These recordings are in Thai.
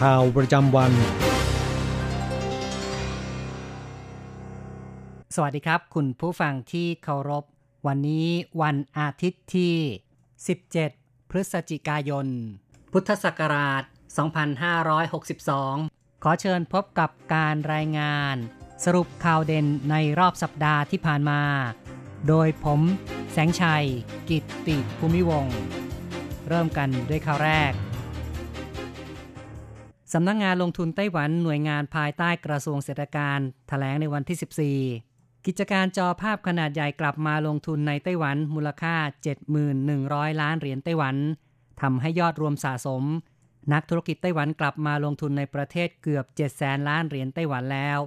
ข่าวประจำวัน สวัสดีครับ คุณผู้ฟังที่เคารพ วันนี้วันอาทิตย์ที่ 17 พฤศจิกายน พุทธศักราช 2562 ขอเชิญพบกับการรายงาน สรุปข่าวเด่นในรอบสัปดาห์ที่ผ่านมา โดยผมแสงชัย กิตติภูมิวงศ์เริ่มกันด้วยข่าวแรก สำนักงงานลงทุนไต้หวันหน่วยงานภายใต้กระทรวงเศรษฐการแถลงในวันที่ 14 กิจการจอภาพขนาดใหญ่กลับมาลงทุนในไต้หวันมูลค่า 7,100 ล้านเหรียญไต้หวันทำให้ยอดรวมสะสม นักธุรกิจไต้หวันกลับมาลงทุนในประเทศเกือบ700,000ล้านเหรียญไต้หวันแล้ว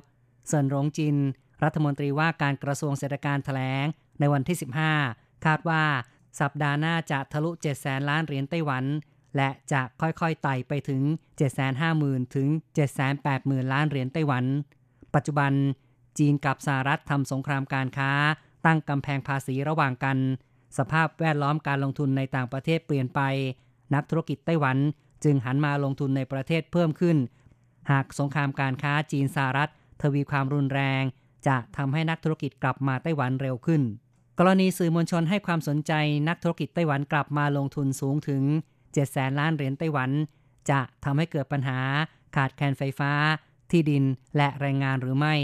เซินหลงจิน รัฐมนตรีว่าการกระทรวงเศรษฐการแถลงในวันที่ 15 คาดว่าสัปดาห์หน้าจะทะลุ700,000ล้านเหรียญไต้หวัน และจะค่อยๆไต่ไปถึง 750,000 ถึง 780,000 ล้านเหรียญไต้หวัน ปัจจุบันจีนกับสหรัฐทำสงครามการค้า ตั้งกำแพงภาษีระหว่างกัน สภาพแวดล้อมการลงทุนในต่างประเทศเปลี่ยนไป นักธุรกิจไต้หวันจึงหันมาลงทุนในประเทศเพิ่มขึ้น หากสงครามการค้าจีนสหรัฐทวีความรุนแรง จะทำให้นักธุรกิจกลับมาไต้หวันเร็วขึ้น กรณีสื่อมวลชนให้ความสนใจนักธุรกิจไต้หวันกลับมาลงทุนสูงถึง 7แสนล้านเหรียญไต้หวัน จะทำให้เกิดปัญหาขาดแคลนไฟฟ้า ที่ดินและแรงงานหรือไม่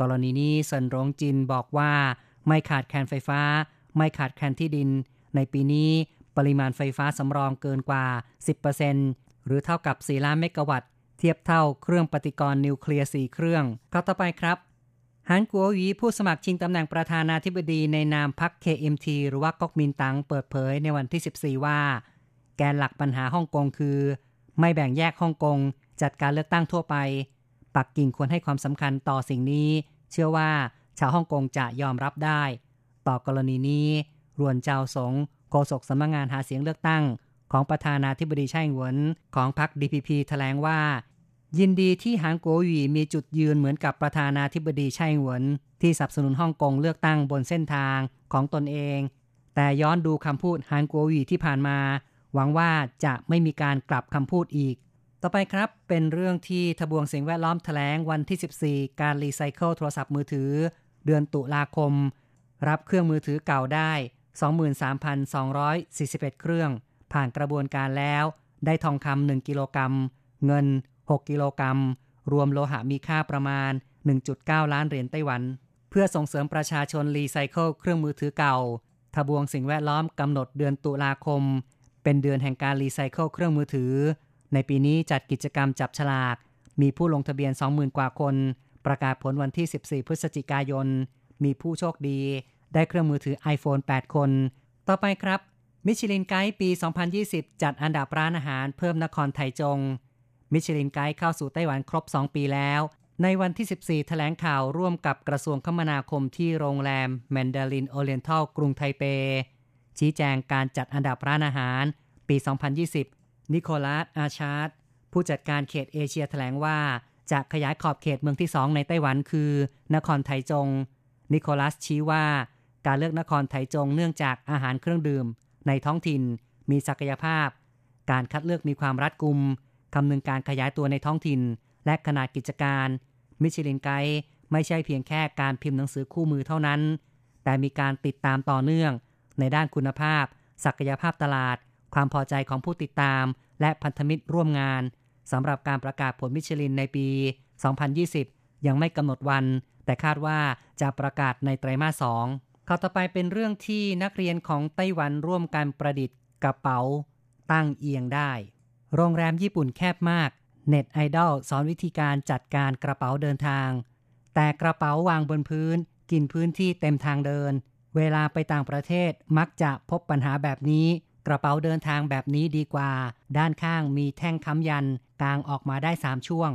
กรณีนี้เซินหลงจินบอกว่าไม่ขาดแคลนไฟฟ้า ไม่ขาดแคลนที่ดิน ในปีนี้ปริมาณไฟฟ้าสำรองเกินกว่า 10%หรือเท่ากับ 4 ล้านเมกะวัตต์ เทียบเท่าเครื่องปฏิกรณ์นิวเคลียร์ 4 เครื่องข้อต่อไปครับฮันกัวหวีผู้สมัครชิงตำแหน่งประธานาธิบดีในนามพรรค KMT หรือว่าก๊กมินตั๋งเปิดเผยในวันที่ 14 ว่า แกนหลักปัญหาฮ่องกงคือ ไม่แบ่งแยกฮ่องกง จัดการเลือกตั้งทั่วไป ปักกิ่งควรให้ความสำคัญต่อสิ่งนี้ เชื่อว่าชาวฮ่องกงจะยอมรับได้ ต่อกรณีนี้ รวนเจ้าสงโฆษกสำนักงงานหาเสียงเลือกตั้ง ของประธานาธิบดีไช่หวนของพรรค DPP แถลงว่า ยินดีที่หางโกวหวีมีจุดยืนเหมือนกับประธานาธิบดีไช่หวนที่สนับสนุนฮ่องกงเลือกตั้งบนเส้นทางของตนเอง แต่ย้อนดูคำพูดหางโกวหวีที่ผ่านมา หวังว่าจะไม่มีการกลับคำพูดอีก ต่อไปครับเป็นเรื่องที่ทบวงสิ่งแวดล้อมแถลงวันที่ 14 การรีไซเคิลโทรศัพท์มือถือ เดือนตุลาคม รับเครื่องมือถือเก่าได้ 23,241 เครื่อง ผ่านกระบวนการแล้ว ได้ทองคำ1กิโลกรัม เงิน 6 กิโลกรัม รวมโลหะมีค่าประมาณ 1.9 ล้านเหรียญไต้หวัน เพื่อส่งเสริมประชาชนรีไซเคิลเครื่องมือถือเก่าทบวงสิ่งแวดล้อมกำหนดเดือนตุลาคม เป็นเดือนแห่งการรีไซเคิลเครื่องมือถือ ในปีนี้จัดกิจกรรมจับฉลาก มีผู้ลงทะเบียน 20,000 กว่าคน ประกาศผลวันที่ 14 พฤศจิกายน มีผู้โชคดี ได้เครื่องมือถือ iPhone 8 คน ต่อไปครับ มิชลินไกด์ปี 2020 จัดอันดับร้านอาหารเพิ่มนครไทจง มิชลินไกด์เข้าสู่ไต้หวันครบ 2 ปีแล้ว ในวันที่ 14 แถลงข่าวร่วมกับกระทรวงคมนาคมที่โรงแรมแมนดารินโอเรียนทัลกรุงไทเป ชี้แจงการจัดอันดับร้านอาหาร ปี 2020 นิโคลัส อาชาร์ดผู้จัดการเขตเอเชียแถลงว่า จะขยายขอบเขตเมืองที่ 2 ในไต้หวันคือ นครไทจง นิโคลัสชี้ว่าการเลือกนครไทจงเนื่องจากอาหารเครื่องดื่ม ในท้องถิ่นมีศักยภาพ การคัดเลือกมีความรัดกุมคำนึงการขยายตัวในท้องถิ่น และขนาดกิจการ มิชลินไกด์ไม่ใช่เพียงแค่การพิมพ์หนังสือคู่มือเท่านั้น แต่มีการติดตามต่อเนื่อง ในด้านคุณภาพ ศักยภาพตลาด ความพอใจของผู้ติดตาม และพันธมิตรร่วมงานสำหรับการประกาศผลมิชลินในปี 2020 ยังไม่กำหนดวัน แต่คาดว่าจะประกาศในไตรมาส 2ข้อต่อไปเป็นเรื่องที่นักเรียนของไต้หวันร่วมกันประดิษฐ์กระเป๋า ตั้งเอียงได้ โรงแรมญี่ปุ่นแคบมาก เน็ตไอดอลสอนวิธีการจัดการกระเป๋าเดินทาง แต่กระเป๋าวางบนพื้น กินพื้นที่เต็มทางเดิน เวลาไปต่างประเทศมักจะพบปัญหาแบบนี้ กระเป๋าเดินทางแบบนี้ดีกว่า ด้านข้างมีแท่งค้ำยันกลางออกมาได้ 3 ช่วง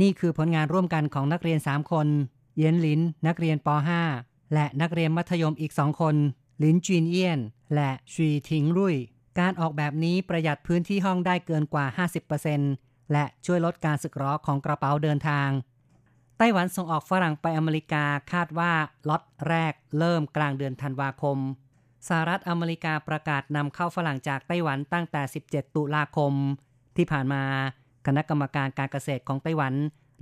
นี่คือผลงานร่วมกันของนักเรียน 3 คน เย็นลิน นักเรียนป .5 และนักเรียนมัธยมอีกสองคน ลินจีนเอียน และชีทิงรุ่ย การออกแบบนี้ประหยัดพื้นที่ห้องได้เกินกว่า 50%และช่วยลดการสึกหรอของกระเป๋าเดินทางไต้หวันส่งออกฝรั่งไปอเมริกาคาดว่าล็อตแรกเริ่มกลางเดือนธันวาคม สหรัฐอเมริกาประกาศนำเข้าฝรั่งจากไต้หวันตั้งแต่ 17 ตุลาคม ที่ผ่านมาคณะกรรมการการเกษตรของไต้หวัน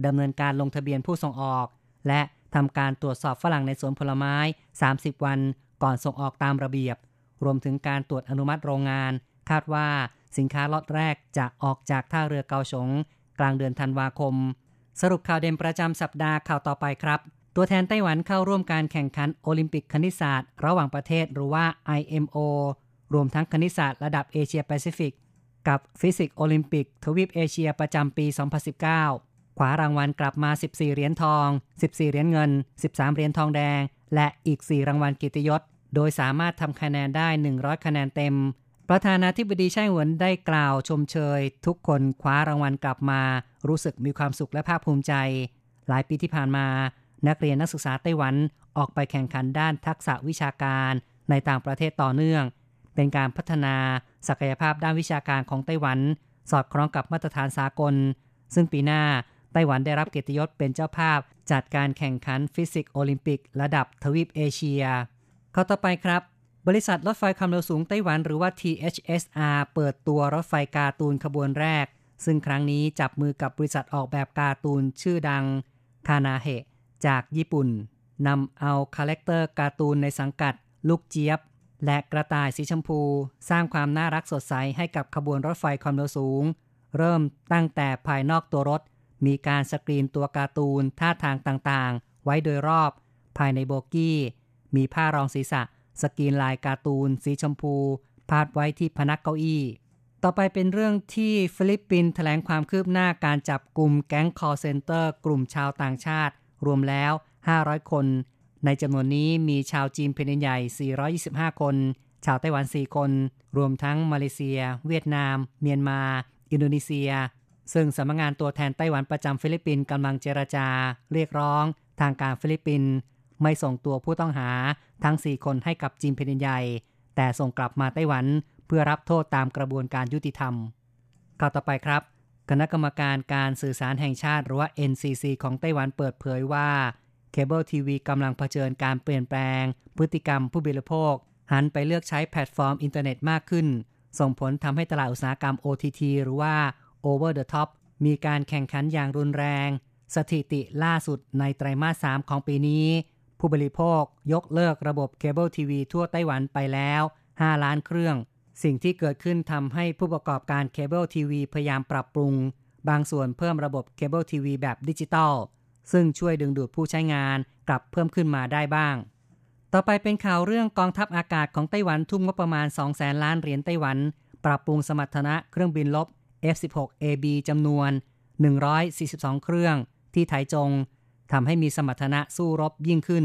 ดำเนินการลงทะเบียนผู้ส่งออก และทำการตรวจสอบฝรั่งในสวนผลไม้ 30 วันก่อนส่งออกตามระเบียบ รวมถึงการตรวจอนุมัติโรงงาน คาดว่าสินค้าล็อตแรกจะออกจากท่าเรือเกาสงกลางเดือนธันวาคม สรุปข่าวเด่นประจำสัปดาห์ข่าวต่อไปครับ ตัวแทนไต้หวันเข้าร่วมการแข่งขันโอลิมปิกคณิตศาสตร์ ระหว่างประเทศหรือว่า IMO รวมทั้งคณิตศาสตร์ระดับเอเชียแปซิฟิกกับฟิสิกส์โอลิมปิกทวีปเอเชียประจำปี 2019 คว้ารางวัลกลับมา 14 เหรียญทอง 14 เหรียญเงิน 13 เหรียญทองแดง และอีก 4 รางวัลกิตยศ โดยสามารถทำคะแนนได้ 100 คะแนนเต็ม ประธานาธิบดีไช่หวนได้กล่าวชมเชย ทุกคนคว้ารางวัลกลับมา รู้สึกมีความสุขและภาคภูมิใจ หลายปีที่ผ่านมา นักเรียนนักศึกษาไต้หวันออกไปแข่งขันด้านทักษะวิชาการในต่างประเทศต่อเนื่อง เป็นการพัฒนาศักยภาพด้านวิชาการของไต้หวัน สอดคล้องกับมาตรฐานสากล ซึ่งปีหน้าไต้หวันได้รับเกียรติยศเป็นเจ้าภาพ จัดการแข่งขันฟิสิกส์โอลิมปิก ระดับทวีปเอเชีย ข่าวต่อไปครับ บริษัทรถไฟความเร็วสูงไต้หวันหรือว่า THSR เปิดตัวรถไฟการ์ตูนขบวนแรก ซึ่งครั้งนี้จับมือกับบริษัทออกแบบการ์ตูนชื่อดังคานาเฮ จากญี่ปุ่นนำเอาคาแรคเตอร์การ์ตูนในสังกัด ลูกเจี๊ยบ และกระต่ายสีชมพู สร้างความน่ารักสดใสให้กับขบวนรถไฟความเร็วสูง เริ่มตั้งแต่ภายนอกตัวรถ มีการสกรีนตัวการ์ตูนท่าทางต่างๆ ไว้โดยรอบ ภายในโบกี้ มีผ้ารองศีรษะ สกรีนลายการ์ตูน สีชมพู พาดไว้ที่พนักเก้าอี้ ต่อไปเป็นเรื่องที่ฟิลิปปินส์แถลงความคืบหน้าการจับกลุ่มแก๊งคอร์เซนเตอร์ กลุ่มชาวต่างชาติ รวมแล้ว 500 คน ในจำนวนนี้มีชาวจีนเป็นใหญ่ 425 คน ชาวไต้หวัน 4 คน รวมทั้งมาเลเซีย เวียดนาม เมียนมา อินโดนีเซีย ซึ่งสำนักงงานตัวแทนไต้หวันประจำฟิลิปปินส์กำลังเจรจา เรียกร้อง ทางการฟิลิปปินส์ไม่ส่งตัวผู้ต้องหาทั้ง 4 คนให้กับจีนแผ่นดินใหญ่ แต่ส่งกลับมาไต้หวันเพื่อรับโทษตามกระบวนการยุติธรรมข่าวต่อไปครับ คณะกรรมการการสื่อสารแห่งชาติหรือว่า NCC ของไต้หวันเปิดเผยว่าเคเบิลทีวีกำลังเผชิญการเปลี่ยนแปลง พฤติกรรมผู้บริโภค หันไปเลือกใช้แพลตฟอร์มอินเทอร์เน็ตมากขึ้น ส่งผลทำให้ตลาดอุตสาหกรรม OTT หรือว่า Over the Top มีการแข่งขันอย่างรุนแรง สถิติล่าสุดในไตรมาส 3 ของปีนี้ ผู้บริโภคยกเลิกระบบเคเบิลทีวีทั่วไต้หวันไปแล้ว 5 ล้านเครื่อง สิ่งที่เกิดขึ้นทำให้ผู้ประกอบการเคเบิลทีวีพยายามปรับปรุง บางส่วนเพิ่มระบบเคเบิลทีวีแบบดิจิตอลซึ่งช่วยดึงดูดผู้ใช้งานกลับเพิ่มขึ้นมาได้บ้าง ต่อไปเป็นข่าวเรื่องกองทัพอากาศของไต้หวันทุ่มงบประมาณ2แสนล้านเหรียญไต้หวัน ปรับปรุงสมรรถนะเครื่องบินลบ F16AB จำนวน 142 เครื่องที่ไถจงทำให้มีสมรรถนะสู้รบยิ่งขึ้น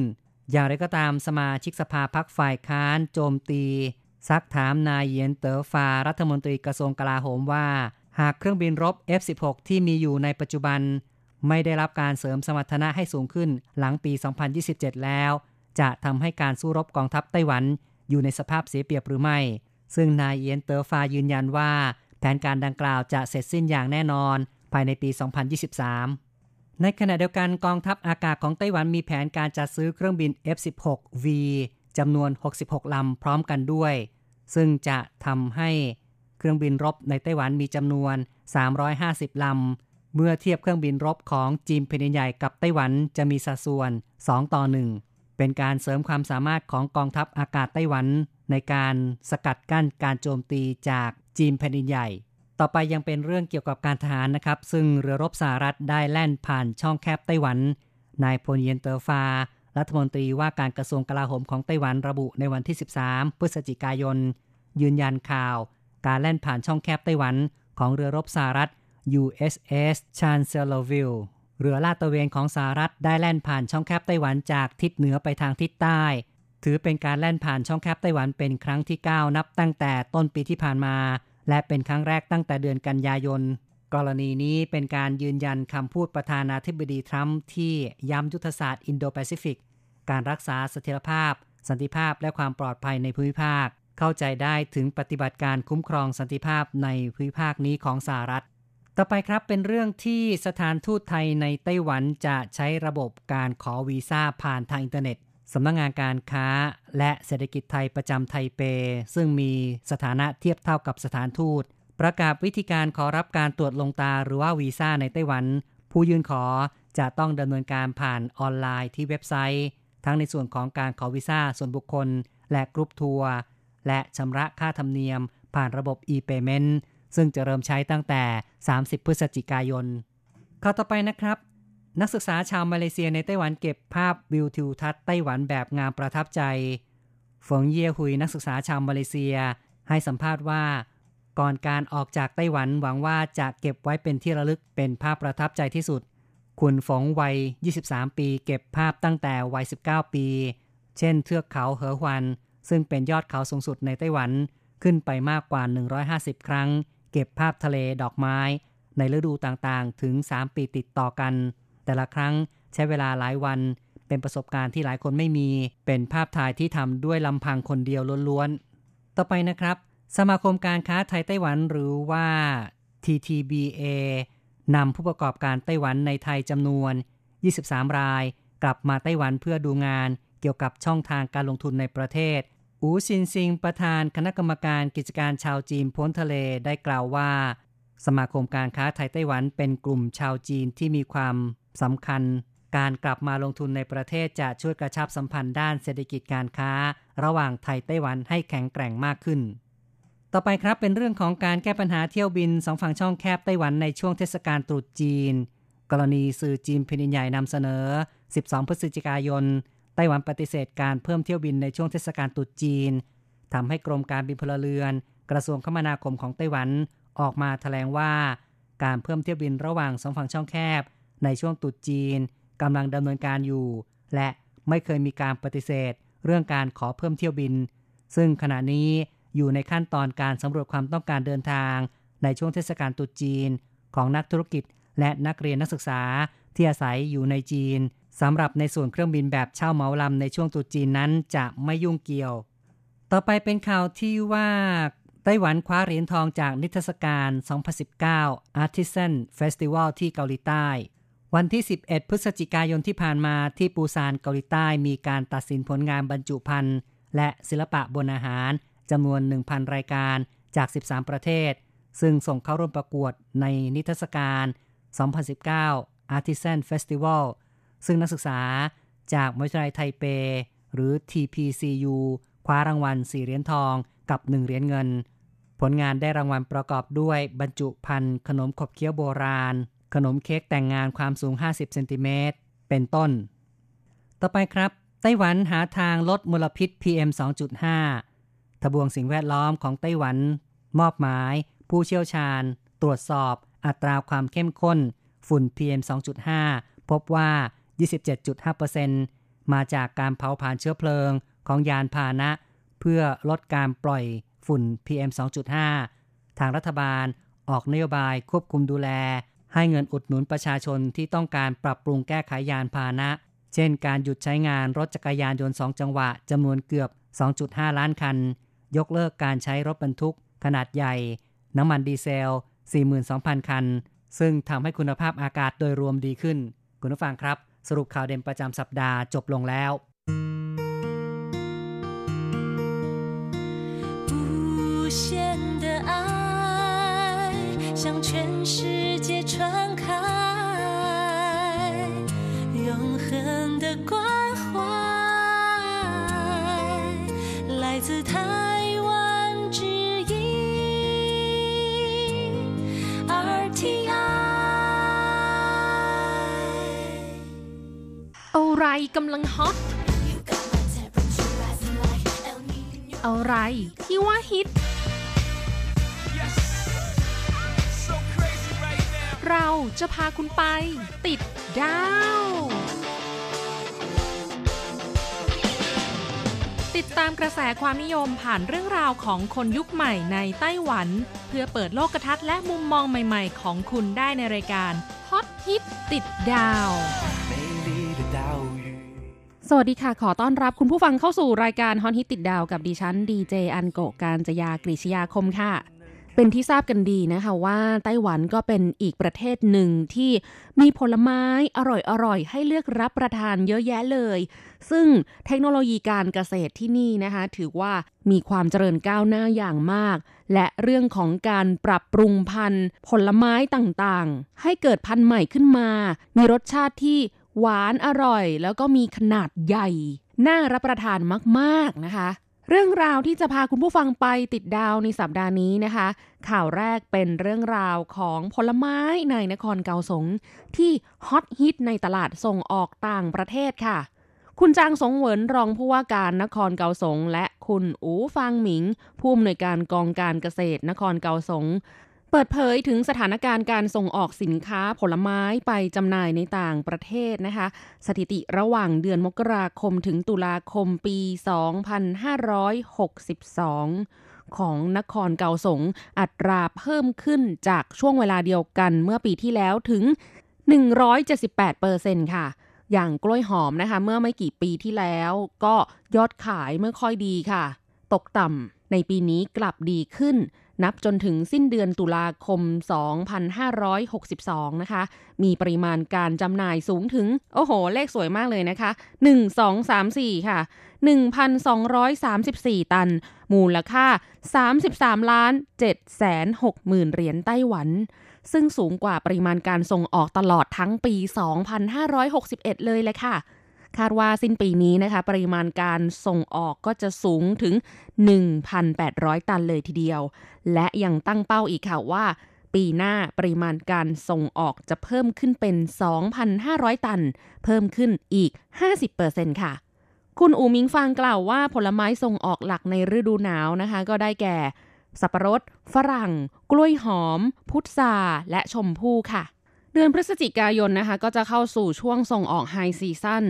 อย่างไรก็ตามสมาชิกสภาพรรคฝ่ายค้าน โจมตี ซักถามนายเยียนเต๋อฟารัฐมนตรีกระทรวงกลาโหมว่า หากเครื่องบินรบ F16 ที่มีอยู่ในปัจจุบัน ไม่ได้รับการเสริมสมรรถนะให้สูงขึ้นหลังปี 2027 แล้ว จะทำให้การสู้รบกองทัพไต้หวันอยู่ในสภาพเสียเปรียบหรือไม่ ซึ่งนายเอียนเตอร์ฟายืนยันว่า แผนการดังกล่าวจะเสร็จสิ้นอย่างแน่นอนภายในปี 2023 ในขณะเดียวกันกองทัพอากาศของไต้หวันมีแผนการจัดซื้อเครื่องบิน F16V จำนวน 66 ลำพร้อมกันด้วย ซึ่งจะทำให้เครื่องบินรบในไต้หวันมีจำนวน 350 ลำ เมื่อเทียบเครื่องบินรบของจีนแผ่นใหญ่กับไต้หวันจะมีสัดส่วน 2 ต่อ 1 เป็นการเสริมความสามารถของกองทัพอากาศไต้หวัน ในการสกัดกั้นการโจมตีจากจีนแผ่นใหญ่ ต่อไปยังเป็นเรื่องเกี่ยวกับการทหารนะครับ ซึ่งเรือรบสหรัฐได้แล่นผ่านช่องแคบไต้หวัน นายพลเยนเตอร์ฟา รัฐมนตรีว่าการกระทรวงกลาโหมของไต้หวันระบุในวันที่ 13 พฤศจิกายน ยืนยันข่าว การแล่นผ่านช่องแคบไต้หวันของเรือรบสหรัฐ USS Chancellorsville เรือลาดตระเวนของสหรัฐได้แล่นผ่านช่องแคบไต้หวันจากทิศเหนือไปทางทิศใต้ ถือเป็นการแล่นผ่านช่องแคบไต้หวันเป็นครั้งที่ 9 นับตั้งแต่ต้นปีที่ผ่านมา และเป็นครั้งแรกตั้งแต่เดือนกันยายน กรณีนี้เป็นการยืนยันคำพูดประธานาธิบดีทรัมป์ที่ย้ำยุทธศาสตร์อินโดแปซิฟิก การรักษาเสถียรภาพ สันติภาพและความปลอดภัยในภูมิภาค เข้าใจได้ถึงปฏิบัติการคุ้มครองสันติภาพในภูมิภาคนี้ของสหรัฐ ต่อไปครับเป็นเรื่องที่สถานทูตไทยในไต้หวันจะใช้ระบบการขอวีซ่าผ่านทางอินเทอร์เน็ตสำนักงงานการค้าและเศรษฐกิจไทยประจำไทเป ซึ่งมีสถานะเทียบเท่ากับสถานทูต ประกาศวิธีการขอรับการตรวจลงตราหรือว่าวีซ่าในไต้หวัน ผู้ยื่นขอจะต้องดำเนินการผ่านออนไลน์ที่เว็บไซต์ ทั้งในส่วนของการขอวีซ่าส่วนบุคคล และกรุ๊ปทัวร์และชำระค่าธรรมเนียม ผ่านระบบ e-payment ซึ่งจะเริ่มใช้ตั้งแต่ 30 พฤศจิกายนข่าวต่อไปนะครับ นักศึกษาชาวมาเลเซียในไต้หวันเก็บภาพวิวทิวทัศน์ไต้หวันแบบงามประทับใจฝงเย่หุยนักศึกษาชาวมาเลเซีย ให้สัมภาษณ์ว่า ก่อนการออกจากไต้หวันหวังว่าจะเก็บไว้เป็นที่ระลึกเป็นภาพประทับใจที่สุด คุณฝงวัย 23 ปี เก็บภาพตั้งแต่วัย 19 ปี เช่นเทือกเขาเหอหวัน ซึ่งเป็นยอดเขาสูงสุดในไต้หวันขึ้นไปมากกว่า 150 ครั้ง เก็บภาพทะเลดอกไม้ ในฤดูต่างๆ ถึง 3 ปีติดต่อกัน แต่ละครั้งใช้เวลาหลายวัน เป็นประสบการณ์ที่หลายคนไม่มี เป็นภาพถ่ายที่ทำด้วยลำพังคนเดียวล้วนๆ ต่อไปนะครับ สมาคมการค้าไทยไต้หวันหรือว่า TTBA นำผู้ประกอบการไต้หวันในไทยจำนวน 23 ราย กลับมาไต้หวันเพื่อดูงานเกี่ยวกับช่องทางการลงทุนในประเทศ อูซินซิงประธานคณะกรรมการกิจการชาวจีนพ้นทะเลได้กล่าวว่า สมาคมการค้าไทยไต้หวันเป็นกลุ่มชาวจีนที่มีความสำคัญ การกลับมาลงทุนในประเทศจะช่วยกระชับสัมพันธ์ด้านเศรษฐกิจการค้า ระหว่างไทยไต้หวันให้แข็งแกร่งมากขึ้น ต่อไปครับเป็นเรื่องของการแก้ปัญหาเที่ยวบินสองฝั่งช่องแคบไต้หวันในช่วงเทศกาลตรุษจีน กรณีสื่อจีนพินินใหญ่นำเสนอ 12 พฤศจิกายน ไต้หวันปฏิเสธการเพิ่มเที่ยวบินในช่วงเทศกาลตรุษจีนทำให้กรมการบินพลเรือน กระทรวงคมนาคมของไต้หวันออกมาแถลงว่า การเพิ่มเที่ยวบินระหว่างสองฝั่งช่องแคบ ในช่วงตรุษจีนกำลังดำเนินการอยู่ และไม่เคยมีการปฏิเสธ เรื่องการขอเพิ่มเที่ยวบิน ซึ่งขณะนี้ อยู่ในขั้นตอนการสำรวจความต้องการเดินทาง ในช่วงเทศกาลตรุษจีน ของนักธุรกิจ และนักเรียนนักศึกษาที่อาศัยอยู่ในจีนสำหรับในส่วนเครื่องบินแบบเช่าเหมาลำในช่วงตรุษจีนนั้นจะไม่ยุ่งเกี่ยว ต่อไปเป็นข่าวที่ว่าไต้หวันคว้าเหรียญทองจากนิทรรศการ 2019 Artisan Festival ที่เกาหลีใต้ วันที่ 11 พฤศจิกายนที่ผ่านมาที่ปูซานเกาหลีใต้มีการตัดสินผลงานบรรจุภัณฑ์และศิลปะบนอาหาร จำนวน 1,000 รายการจาก 13 ประเทศ ซึ่งส่งเข้าร่วมประกวดในนิทรรศการ 2019 Artisan Festival ซึ่งนักศึกษาจากมหาวิทยาลัยไทเป หรือ TPCU คว้ารางวัล 4 เหรียญทองกับ 1 เหรียญเงิน ผลงานได้รางวัลประกอบด้วยบรรจุภัณฑ์ขนมขบเคี้ยวโบราณ ขนมเค้กแต่งงานความสูง 50 เซนติเมตร เป็นต้น ต่อไปครับ ไต้หวันหาทางลดมลพิษ PM 2.5 ทบวงสิ่งแวดล้อมของไต้หวัน มอบหมาย ผู้เชี่ยวชาญ ตรวจสอบอัตราความเข้มข้น ฝุ่น PM 2.5 พบว่า 27.5%มาจากการเผาผลาญเชื้อเพลิงของยานพาหนะ เพื่อลดการปล่อยฝุ่น PM 2.5 ทางรัฐบาลออกนโยบายควบคุมดูแล ให้เงินอุดหนุนประชาชนที่ต้องการปรับปรุงแก้ไขยานพาหนะ เช่น การหยุดใช้งานรถจักรยานยนต์ 2 จังหวะจำนวนเกือบ 2.5 ล้านคัน ยกเลิกการใช้รถบรรทุกขนาดใหญ่ น้ำมันดีเซล 42,000 คัน ซึ่งทำให้คุณภาพอากาศโดยรวมดีขึ้น คุณผู้ฟังครับสรุปข่าวเด่นประจำสัปดาห์จบลงแล้ว无限的爱向全世 กำลังฮอตอะไรที่ว่าฮิต เราจะพาคุณไป ติดดาว ติดตามกระแสความนิยมผ่านเรื่องราวของคนยุคใหม่ในไต้หวัน เพื่อเปิดโลกทัศน์และมุมมองใหม่ๆ ของคุณได้ในรายการฮอตฮิตติดดาว สวัสดีค่ะ ขอต้อนรับคุณผู้ฟังเข้าสู่รายการฮอตฮิตติดดาวกับดิฉันดีเจอันโกะการจยากริชยาคมค่ะ เป็นที่ทราบกันดีนะคะว่าไต้หวันก็เป็นอีกประเทศหนึ่งที่มีผลไม้อร่อยๆ ให้เลือกรับประทานเยอะแยะเลย ซึ่งเทคโนโลยีการเกษตรที่นี่นะคะ ถือว่ามีความเจริญก้าวหน้าอย่างมาก และเรื่องของการปรับปรุงพันธุ์ ผลไม้ต่างๆ ให้เกิดพันธุ์ใหม่ขึ้นมา มีรสชาติที่ หวานอร่อย แล้วก็มีขนาดใหญ่ น่ารับประทานมากๆนะคะ เรื่องราวที่จะพาคุณผู้ฟังไปติดดาวในสัปดาห์นี้นะคะ ข่าวแรกเป็นเรื่องราวของผลไม้ในนครเกาสงที่ฮอตฮิตในตลาดส่งออกต่างประเทศค่ะ คุณจางสงเหวินรองผู้ว่าการนครเกาสงและคุณอูฟางหมิง ผู้อำนวยการกองการเกษตรนครเกาสง เปิดเผยถึงสถานการณ์การส่งออกสินค้าผลไม้ไปจำหน่ายในต่างประเทศนะคะ สถิติระหว่างเดือนมกราคมถึงตุลาคมปี 2562 ของนครเกาสงอัตราเพิ่มขึ้นจากช่วงเวลาเดียวกันเมื่อปีที่แล้วถึง 178เปอร์เซ็นค่ะอย่างกล้วยหอมนะคะ เมื่อไม่กี่ปีที่แล้ว ก็ยอดขายไม่ค่อยดีค่ะ ตกต่ำในปีนี้กลับดีขึ้น นับจนถึงสิ้นเดือนตุลาคม 2562 นะคะ มีปริมาณการจำหน่ายสูงถึง โอ้โห เลขสวยมากเลยนะคะ 1 2 3 4 ค่ะ 1,234 ตัน มูลค่า 33ล้าน7แสน6หมื่นเหรียญไต้หวัน ซึ่งสูงกว่าปริมาณการส่งออกตลอดทั้งปี 2561 เลยเลยค่ะ คาดว่าสิ้นปีนี้นะคะ ปริมาณการส่งออกก็จะสูงถึง 1,800 ตันเลยทีเดียว และยังตั้งเป้าอีกค่ะว่า ปีหน้าปริมาณการส่งออกจะเพิ่มขึ้นเป็น 2,500 ตัน เพิ่มขึ้นอีก 50%ค่ะ คุณอูมิงฟางกล่าวว่าผลไม้ส่งออกหลักในฤดูหนาวนะคะ ก็ได้แก่ สับปะรด ฝรั่ง กล้วยหอม พุทราและชมพู่ค่ะเดือนพฤศจิกายนนะคะ ก็จะเข้าสู่ช่วงส่งออกไฮซีซั่น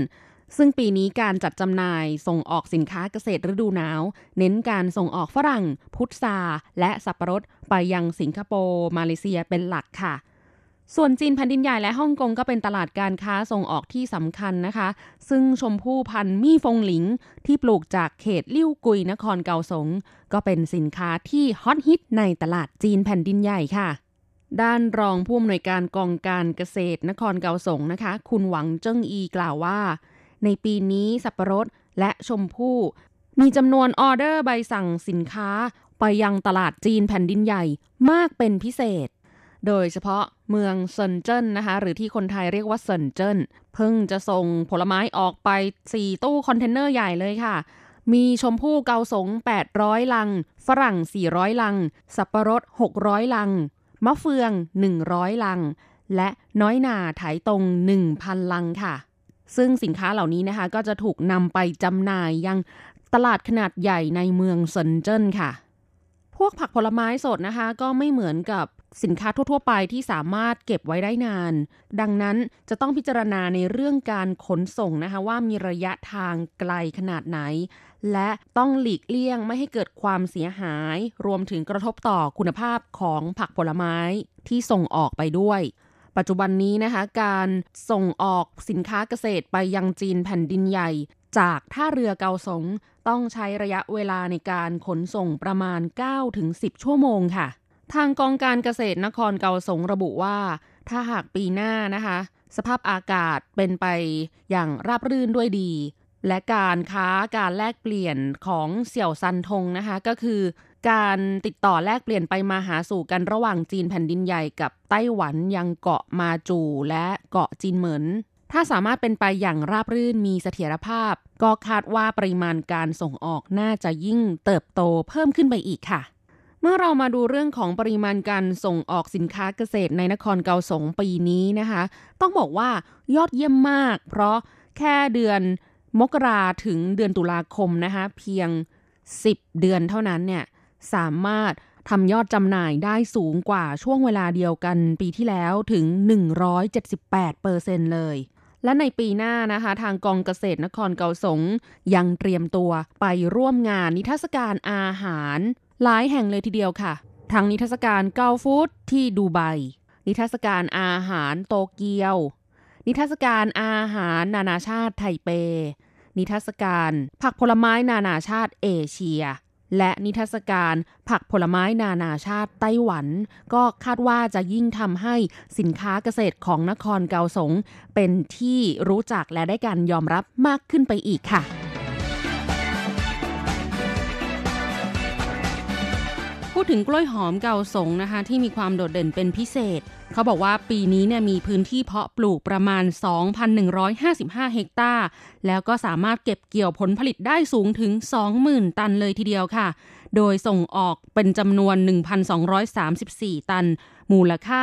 ซึ่งปีนี้การจัดจำหน่ายส่งออกสินค้าเกษตรฤดูหนาว เน้นการส่งออกฝรั่ง พุทราและสับปะรดไปยังสิงคโปร์มาเลเซียเป็นหลักค่ะ ส่วนจีนแผ่นดินใหญ่และฮ่องกงก็เป็นตลาดการค้าส่งออกที่สำคัญนะคะ ซึ่งชมพู่พันธุ์มี่ฟงหลิง ที่ปลูกจากเขตลิ่วกุยนครเกาสง ก็เป็นสินค้าที่ฮอตฮิตในตลาดจีนแผ่นดินใหญ่ค่ะด้านรองผู้อำนวยการกองการเกษตรนครเกาสงนะคะ คุณหวังเจิ้งอีกล่าวว่า ในปีนี้สับปะรดและชมพู่ มีจำนวนออเดอร์ใบสั่งสินค้าไปยังตลาดจีนแผ่นดินใหญ่มากเป็นพิเศษ โดยเฉพาะเมืองเซินเจิ้นนะคะ หรือที่คนไทยเรียกว่าเซินเจิ้นเพิ่งจะส่งผลไม้ออกไป 4 ตู้คอนเทนเนอร์ใหญ่เลยค่ะ มีชมพู่เกาสง 800 ลัง ฝรั่ง 400 ลัง สับปะรด 600 ลัง มะเฟือง 100 ลัง และน้อยหนาไถตรง 1,000 ลังค่ะ ซึ่งสินค้าเหล่านี้นะคะก็จะถูกนำไปจำหน่ายยังตลาดขนาดใหญ่ในเมืองเซินเจิ้นค่ะ พวกผักผลไม้สดนะคะ ก็ไม่เหมือนกับสินค้าทั่ว ๆ ไปที่สามารถเก็บไว้ได้นาน ดังนั้นจะต้องพิจารณาในเรื่องการขนส่งนะคะว่ามีระยะทางไกลขนาดไหน และต้องหลีกเลี่ยงไม่ให้เกิดความเสียหาย รวมถึงกระทบต่อคุณภาพของผักผลไม้ที่ส่งออกไปด้วย ปัจจุบันนี้นะคะ การส่งออกสินค้าเกษตรไปยังจีนแผ่นดินใหญ่ จากท่าเรือเกาสงต้องใช้ระยะเวลาในการขนส่งประมาณ 9-10 ชั่วโมงค่ะ ทางกองการเกษตรนครเกาสงระบุว่า ถ้าหากปีหน้านะคะ สภาพอากาศเป็นไปอย่างราบรื่นด้วยดี และการค้าการแลกเปลี่ยนของเสี่ยวซันทงนะคะก็คือ การติดต่อแลกเปลี่ยนไปมาหาสู่กันระหว่างจีนแผ่นดินใหญ่กับไต้หวันยังเกาะมาจูและเกาะจีนเหมินถ้าสามารถเป็นไปอย่างราบรื่นมีเสถียรภาพ ก็คาดว่าปริมาณการส่งออกน่าจะยิ่งเติบโตเพิ่มขึ้นไปอีกค่ะ เมื่อเรามาดูเรื่องของปริมาณการส่งออกสินค้าเกษตรในนครเกาสงปีนี้นะคะ ต้องบอกว่ายอดเยี่ยมมาก เพราะแค่เดือนมกราถึงเดือนตุลาคมนะคะ เพียง 10 เดือนเท่านั้นเนี่ย สามารถทำยอดจำหน่ายได้สูงกว่าช่วงเวลาเดียวกันปีที่แล้วถึง 178เปอร์เซ็นเลย และในปีหน้านะคะ ทางกองเกษตรนครเกาสงยังเตรียมตัวไปร่วมงานนิทรรศการอาหาร หลายแห่งเลยทีเดียวค่ะ ทั้งนิทรรศการเกาฟู้ดที่ดูไบ นิทรรศการอาหารโตเกียว นิทรรศการอาหารนานาชาติไทเป นิทรรศการผักผลไม้นานาชาติเอเชีย และนิทรรศการผักผลไม้นานาชาติไต้หวัน ก็คาดว่าจะยิ่งทำให้สินค้าเกษตรของนครเกาสง เป็นที่รู้จักและได้การยอมรับมากขึ้นไปอีกค่ะ พูดถึงกล้วยหอมเกาสงนะคะ ที่มีความโดดเด่นเป็นพิเศษ เขาบอกว่าปีนี้เนี่ยมีพื้นที่เพาะปลูกประมาณ 2,155 เฮกตาร์แล้วก็สามารถเก็บเกี่ยวผลผลิตได้สูงถึง 20,000 ตันเลยทีเดียวค่ะ โดยส่งออกเป็นจำนวน 1,234 ตัน มูลค่า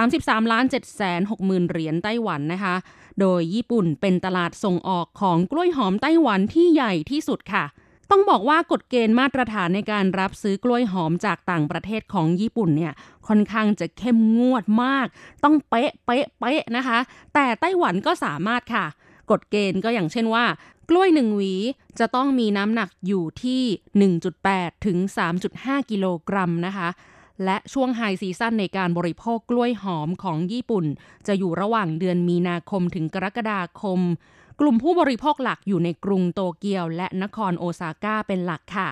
33ล้าน7แสน6หมื่นเหรียญไต้หวันนะคะ โดยญี่ปุ่นเป็นตลาดส่งออกของกล้วยหอมไต้หวันที่ใหญ่ที่สุดค่ะ ต้องบอกว่ากฎเกณฑ์มาตรฐานในการรับซื้อกล้วยหอมจากต่างประเทศของญี่ปุ่นเนี่ยค่อนข้างจะเข้มงวดมาก ต้องเป๊ะเป๊ะเป๊ะนะคะ แต่ไต้หวันก็สามารถค่ะ กฎเกณฑ์ก็อย่างเช่นว่า กล้วยหนึ่งหวีจะต้องมีน้ำหนักอยู่ที่ 1.8 ถึง 3.5 กิโลกรัมนะคะและช่วงไฮซีซั่นในการบริโภคกล้วยหอมของญี่ปุ่น จะอยู่ระหว่างเดือนมีนาคมถึงกรกฎาคม กลุ่มผู้บริโภคหลักอยู่ในกรุงโตเกียว และนครโอซาก้าเป็นหลักค่ะ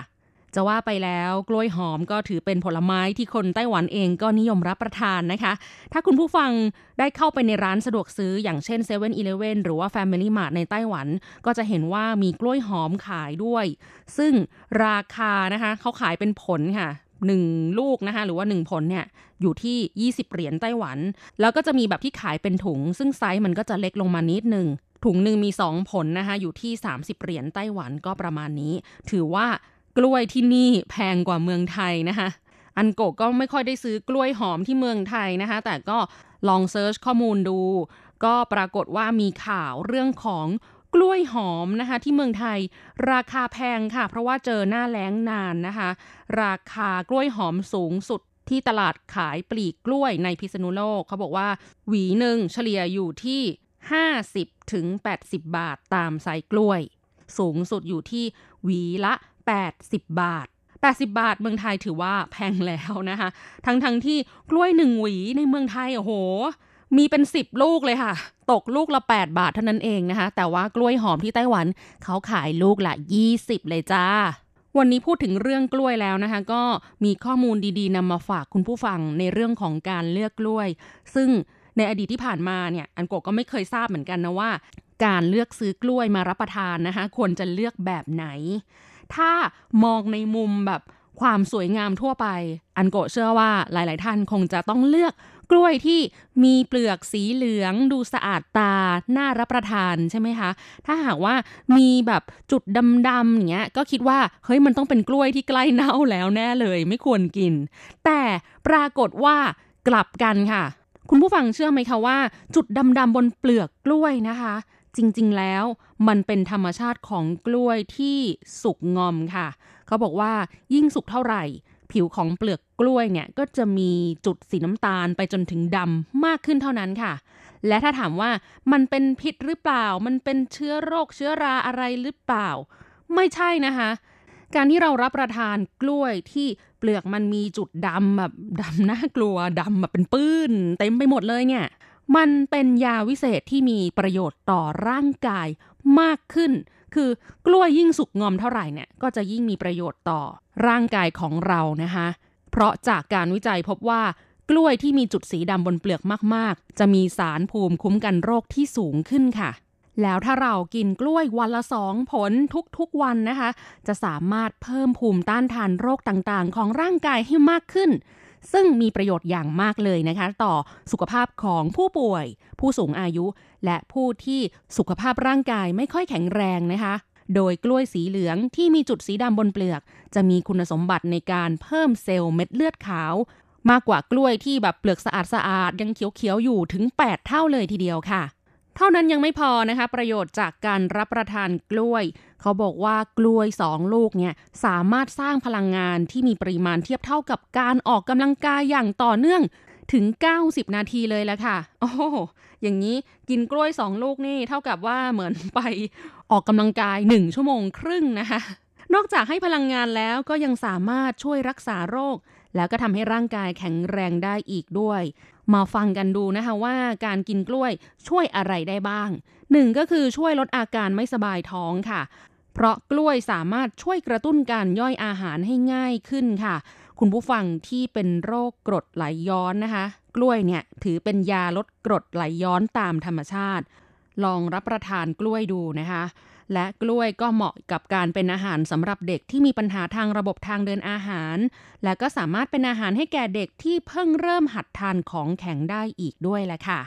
จะว่าไปแล้วกล้วยหอมก็ถือเป็นผลไม้ที่คนไต้หวันเองก็นิยมรับประทานนะคะ ถ้าคุณผู้ฟังได้เข้าไปในร้านสะดวกซื้ออย่างเช่น7 e เ e ่ e อหรือว่า Family Mart ในไต้หวัน ก็จะเห็นว่ามีกล้วยหอมขายด้วย ซึ่งราคานะคะเขาขายเป็นผลค่ะ1ลูกนะคะหรือว่า 1 ผลเนี่ยอยู่ที่ 20 เหรียญไต้หวัน แล้วก็จะมีแบบที่ขายเป็นถุง ซึ่งไซส์มันก็จะเล็กลงมานิดนึง ถุงหนึ่งมี 2 ผลนะคะอยู่ที่ 30 เหรียญไต้หวันก็ประมาณนี้ ถือว่ากล้วยที่นี่แพงกว่าเมืองไทยนะคะอันโกะก็ไม่ค่อยได้ซื้อกล้วยหอมที่เมืองไทยนะคะแต่ก็ลอง search ข้อมูลดู ก็ปรากฏว่ามีข่าวเรื่องของกล้วยหอมนะคะที่เมืองไทยราคาแพงค่ะ เพราะว่าเจอหน้าแล้งนานนะคะ ราคากล้วยหอมสูงสุดที่ตลาดขายปลีกกล้วยในพิษณุโลก เขาบอกว่า หวีหนึ่งเฉลี่ยอยู่ที่ 50ถึง80 บาทตามไซส์กล้วย สูงสุดอยู่ที่หวีละ 80 บาท 80 บาทเมืองไทยถือว่าแพงแล้วนะคะ ทั้งทั้งที่กล้วยหนึ่งหวีในเมืองไทยโอ้โห มีเป็น 10 ลูกเลยค่ะ ตกลูกละ 8 บาทเท่านั้นเองนะคะ แต่ว่ากล้วยหอมที่ไต้หวันเขาขายลูกละ 20 เลยจ้าวันนี้พูดถึงเรื่องกล้วยแล้วนะคะ ก็มีข้อมูลดีๆนำมาฝากคุณผู้ฟังในเรื่องของการเลือกกล้วย ซึ่ง ในอดีตที่ผ่านมาเนี่ยอันโกก็ไม่เคยทราบเหมือนกันนะว่า การเลือกซื้อกล้วยมารับประทานนะคะควรจะเลือกแบบไหน ถ้ามองในมุมแบบความสวยงามทั่วไป อันโกเชื่อว่าหลาย ๆ ท่านคงจะต้องเลือกกล้วยที่มีเปลือกสีเหลือง ดูสะอาดตา น่ารับประทานใช่ไหมคะ ถ้าหากว่ามีแบบจุดดำๆอย่างเงี้ย ก็คิดว่าเฮ้ยมันต้องเป็นกล้วยที่ใกล้เน่าแล้วแน่เลย ไม่ควรกิน แต่ปรากฏว่ากลับกันค่ะ คุณผู้ฟังเชื่อไหมคะว่า จุดดำๆบนเปลือกกล้วยนะคะ จริงๆแล้วมันเป็นธรรมชาติของกล้วยที่สุกงอมค่ะ เขาบอกว่ายิ่งสุกเท่าไหร่ ผิวของเปลือกกล้วยเนี่ยก็จะมีจุดสีน้ำตาลไปจนถึงดำมากขึ้นเท่านั้นค่ะ และถ้าถามว่ามันเป็นพิษหรือเปล่า มันเป็นเชื้อโรคเชื้อราอะไรหรือเปล่า ไม่ใช่นะคะ การที่เรารับประทานกล้วยที่ ลือกมันมีจุดดำแบบดำน่ากลัวดำแบบเป็นปื้นเต็มไปหมดเลยเนี่ย มันเป็นยาวิเศษที่มีประโยชน์ต่อร่างกายมากขึ้น คือกล้วยยิ่งสุกงอมเท่าไหร่เนี่ยก็จะยิ่งมีประโยชน์ต่อร่างกายของเรานะคะ เพราะจากการวิจัยพบว่ากล้วยที่มีจุดสีดำบนเปลือกมาก ๆ จะมีสารภูมิคุ้มกันโรคที่สูงขึ้นค่ะ แล้วถ้าเรากินกล้วยวันละสองผลทุกๆวันนะคะ จะสามารถเพิ่มภูมิต้านทานโรคต่างๆ ของร่างกายให้มากขึ้น ซึ่งมีประโยชน์อย่างมากเลยนะคะ ต่อสุขภาพของผู้ป่วย ผู้สูงอายุ และผู้ที่สุขภาพร่างกายไม่ค่อยแข็งแรงนะคะ โดยกล้วยสีเหลืองที่มีจุดสีดำบนเปลือก จะมีคุณสมบัติในการเพิ่มเซลล์เม็ดเลือดขาว มากกว่ากล้วยที่แบบเปลือกสะอาดสะอาดยังเขียวๆอยู่ถึง 8 เท่าเลยทีเดียวค่ะ เท่านั้นยังไม่พอนะคะ ประโยชน์จากการรับประทานกล้วย เขาบอกว่ากล้วยสองลูกเนี่ยสามารถสร้างพลังงานที่มีปริมาณเทียบเท่ากับการออกกำลังกายอย่างต่อเนื่องถึง 90 นาทีเลยแหละค่ะ โอ้อย่างนี้กินกล้วยสองลูกนี่เท่ากับว่าเหมือนไปออกกำลังกาย 1 ชั่วโมงครึ่งนะคะ นอกจากให้พลังงานแล้วก็ยังสามารถช่วยรักษาโรค แล้วก็ทำให้ร่างกายแข็งแรงได้อีกด้วย มาฟังกันดูนะคะว่าการกินกล้วยช่วยอะไรได้บ้างหนึ่งก็คือช่วยลดอาการไม่สบายท้องค่ะ เพราะกล้วยสามารถช่วยกระตุ้นการย่อยอาหารให้ง่ายขึ้นค่ะ คุณผู้ฟังที่เป็นโรคกรดไหลย้อนนะคะ กล้วยเนี่ยถือเป็นยาลดกรดไหลย้อนตามธรรมชาติ ลองรับประทานกล้วยดูนะคะ และกล้วยก็เหมาะกับการเป็นอาหารสำหรับเด็กที่มีปัญหาทางระบบทางเดินอาหาร และก็สามารถเป็นอาหารให้แก่เด็กที่เพิ่งเริ่มหัดทานของแข็งได้อีกด้วยแหละค่ะ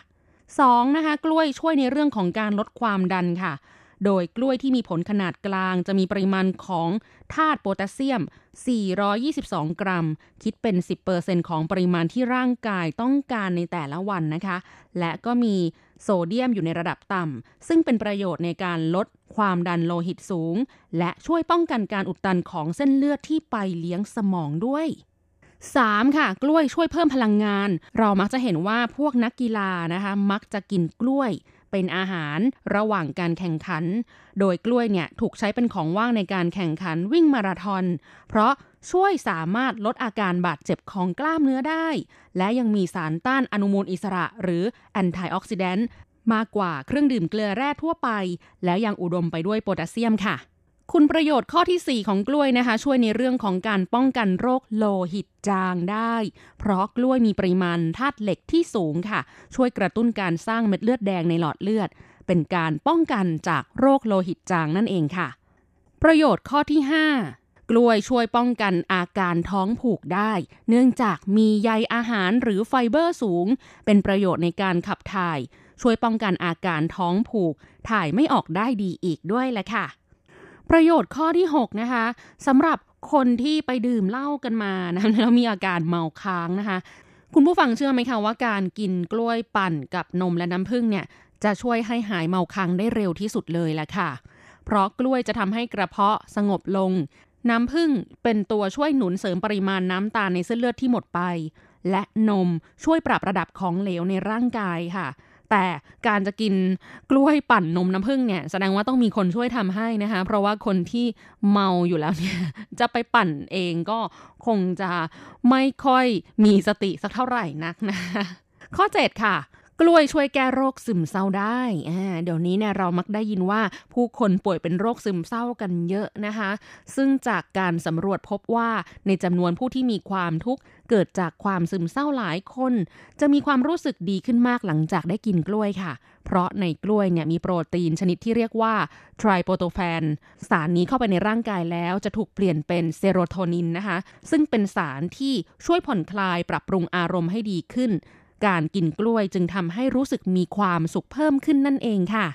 2. นะคะ กล้วยช่วยในเรื่องของการลดความดันค่ะ โดยกล้วยที่มีผลขนาดกลาง จะมีปริมาณของธาตุโพแทสเซียม 422 กรัม คิดเป็น 10%ของปริมาณที่ร่างกายต้องการในแต่ละวันนะคะ และก็มี โซเดียมอยู่ในระดับต่ำ ซึ่งเป็นประโยชน์ในการลดความดันโลหิตสูง และช่วยป้องกันการอุดตันของเส้นเลือดที่ไปเลี้ยงสมองด้วย 3. ค่ะ กล้วยช่วยเพิ่มพลังงาน เรามักจะเห็นว่าพวกนักกีฬานะคะ มักจะกินกล้วย เป็นอาหารระหว่างการแข่งขัน โดยกล้วยเนี่ยถูกใช้เป็นของว่างในการแข่งขันวิ่งมาราธอน เพราะช่วยสามารถลดอาการบาดเจ็บของกล้ามเนื้อได้ และยังมีสารต้านอนุมูลอิสระหรือ antioxidant มากกว่าเครื่องดื่มเกลือแร่ทั่วไป แล้วยังอุดมไปด้วยโพแทสเซียมค่ะ คุณประโยชน์ข้อที่ 4 ของกล้วยนะคะ ช่วยในเรื่องของการป้องกันโรคโลหิตจางได้ เพราะกล้วยมีปริมาณธาตุเหล็กที่สูงค่ะ ช่วยกระตุ้นการสร้างเม็ดเลือดแดงในหลอดเลือด เป็นการป้องกันจากโรคโลหิตจางนั่นเองค่ะ ประโยชน์ข้อที่ 5 กล้วยช่วยป้องกันอาการท้องผูกได้ เนื่องจากมีใยอาหารหรือไฟเบอร์สูง เป็นประโยชน์ในการขับถ่าย ช่วยป้องกันอาการท้องผูก ถ่ายไม่ออกได้ดีอีกด้วยแหละค่ะ ประโยชน์ข้อที่ 6 นะคะสำหรับคนที่ไปดื่มเหล้ากันมานะแล้วมีอาการเมาค้างนะคะ คุณผู้ฟังเชื่อไหมคะว่าการกินกล้วยปั่นกับนมและน้ำผึ้งเนี่ยจะช่วยให้หายเมาค้างได้เร็วที่สุดเลยแหละค่ะ เพราะกล้วยจะทำให้กระเพาะสงบลง น้ำผึ้งเป็นตัวช่วยหนุนเสริมปริมาณน้ำตาลในเส้นเลือดที่หมดไป และนมช่วยปรับระดับของเหลวในร่างกายค่ะ แต่การจะกินกล้วยปั่นนมน้ำผึ้งเนี่ยแสดงว่าต้องมีคนช่วยทำให้นะคะ เพราะว่าคนที่เมาอยู่แล้วเนี่ยจะไปปั่นเองก็คงจะไม่ค่อยมีสติสักเท่าไหร่นักนะ ข้อ 7 ค่ะ กล้วยช่วยแก้โรคซึมเศร้าได้อ่าเดี๋ยวนี้เนี่ยเรามักได้ยินว่าผู้คนป่วยเป็นโรคซึมเศร้ากันเยอะนะคะ ซึ่งจากการสำรวจพบว่าในจำนวนผู้ที่มีความทุกข์เกิดจากความซึมเศร้าหลายคน จะมีความรู้สึกดีขึ้นมากหลังจากได้กินกล้วยค่ะ เพราะในกล้วยเนี่ยมีโปรตีนชนิดที่เรียกว่าไทรโปโตแฟน สารนี้เข้าไปในร่างกายแล้วจะถูกเปลี่ยนเป็นเซโรโทนินนะคะ ซึ่งเป็นสารที่ช่วยผ่อนคลายปรับปรุงอารมณ์ให้ดีขึ้น การกินกล้วยจึงทำให้รู้สึกมีความสุขเพิ่มขึ้นนั่นเองค่ะ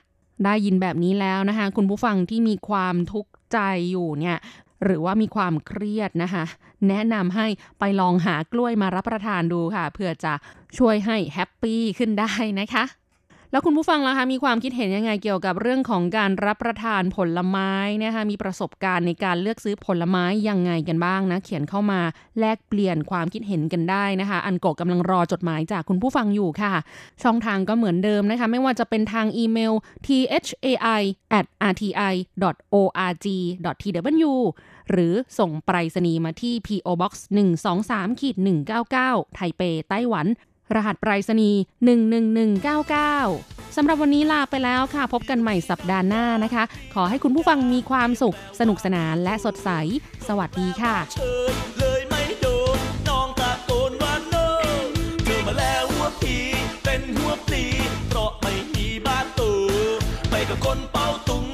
ได้ยินแบบนี้แล้วนะคะ คุณผู้ฟังที่มีความทุกข์ใจอยู่เนี่ยหรือว่ามีความเครียดนะคะแนะนำให้ไปลองหากล้วยมารับประทานดูค่ะ เพื่อจะช่วยให้แฮปปี้ขึ้นได้นะคะ แล้วคุณผู้ฟังล่ะคะมีความคิดเห็นยังไงเกี่ยวกับเรื่องของการรับประทานผลไม้นะคะมีประสบการณ์ในการเลือกซื้อผลไม้ยังไงกันบ้างนะ เขียนเข้ามาแลกเปลี่ยนความคิดเห็นกันได้นะคะ อันโกะกำลังรอจดหมายจากคุณผู้ฟังอยู่ค่ะ ช่องทางก็เหมือนเดิมนะคะ ไม่ว่าจะเป็นทางอีเมล thai at rti org tw หรือส่งไปรษณีย์มาที่ PO Box 123ขีด199 ไทเปไต้หวัน รหัสไปรษณีย์11199 สำหรับวันนี้ลาไปแล้วค่ะ พบกันใหม่สัปดาห์หน้านะคะ ขอให้คุณผู้ฟังมีความสุข สนุกสนานและสดใส สวัสดีค่ะเชิญเลยไม่โดนเป็นหัวปลีเพราะไม่มีบ้านตูไปกับคนเป่าตุง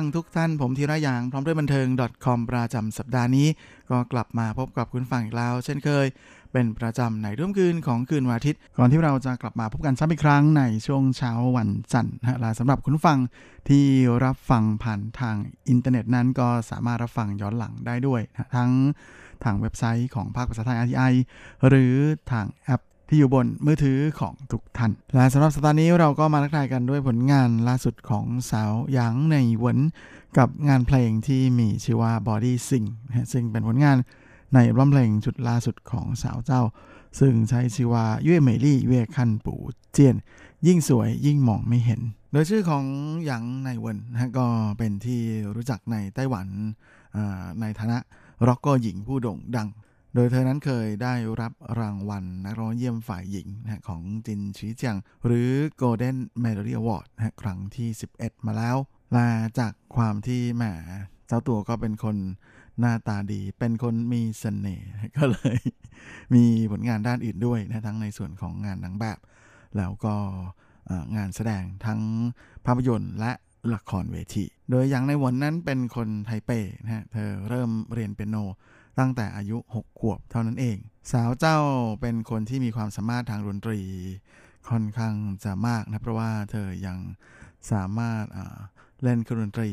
ฟังทุกท่านผมธีระยางพร้อมด้วยบันเทิง .com ประจำสัปดาห์นี้ ก็กลับมาพบกับคุณฟังอีกแล้ว เช่นเคย เป็นประจำในร่วมคืนของคืนวันอาทิตย์ ก่อนที่เราจะกลับมาพบกันซ้ำอีกครั้งในช่วงเช้าวันจันทร์นะและสำหรับคุณฟังที่รับฟังผ่านทางอินเทอร์เน็ตนั้นก็สามารถรับฟังย้อนหลังได้ด้วยนะทั้งทางเว็บไซต์ของภาคภาษาไทย RTI หรือทางแอป ที่อยู่บนมือถือของทุกท่าน และสำหรับสัปดาห์นี้เราก็มาทักทายกันด้วยผลงานล่าสุดของสาวหยางในหวนกับงานเพลงที่มีชื่อว่า Body Sing ซึ่งเป็นผลงานในอัลบั้มเพลงชุดล่าสุดของสาวเจ้า ซึ่งใช้ชื่อว่า越美麗越看不見 ยิ่งสวยยิ่งมองไม่เห็น โดยชื่อของหยางไหน่เหวินนะก็เป็นที่รู้จักในไต้หวันในฐานะร็อกเกอร์หญิงผู้โด่งดัง โดยเธอนั้นเคยได้รับรางวัลนักร้องเยี่ยมฝ่ายหญิงนะของ金曲獎 หรือ Golden Melody Award นะครั้งที่ 11 มาแล้วและจากความที่แหมเจ้าตัวก็เป็นคนหน้าตาดี เป็นคนมีเสน่ห์ก็เลยมีผลงานด้านอื่นด้วยนะทั้งในส่วนของงานหนางแบบ แล้วก็งานแสดงทั้งภาพยนตร์และละครเวที โดยอย่างในวันนั้นเป็นคนไทเปนะฮะเธอเริ่มเรียนเปียโน ตั้งแต่อายุ 6 ขวบเท่านั้นเอง สาวเจ้าเป็นคนที่มีความสามารถทางดนตรี ค่อนข้างจะมากนะเพราะว่าเธอยังสามารถเล่นเครื่องดนตรี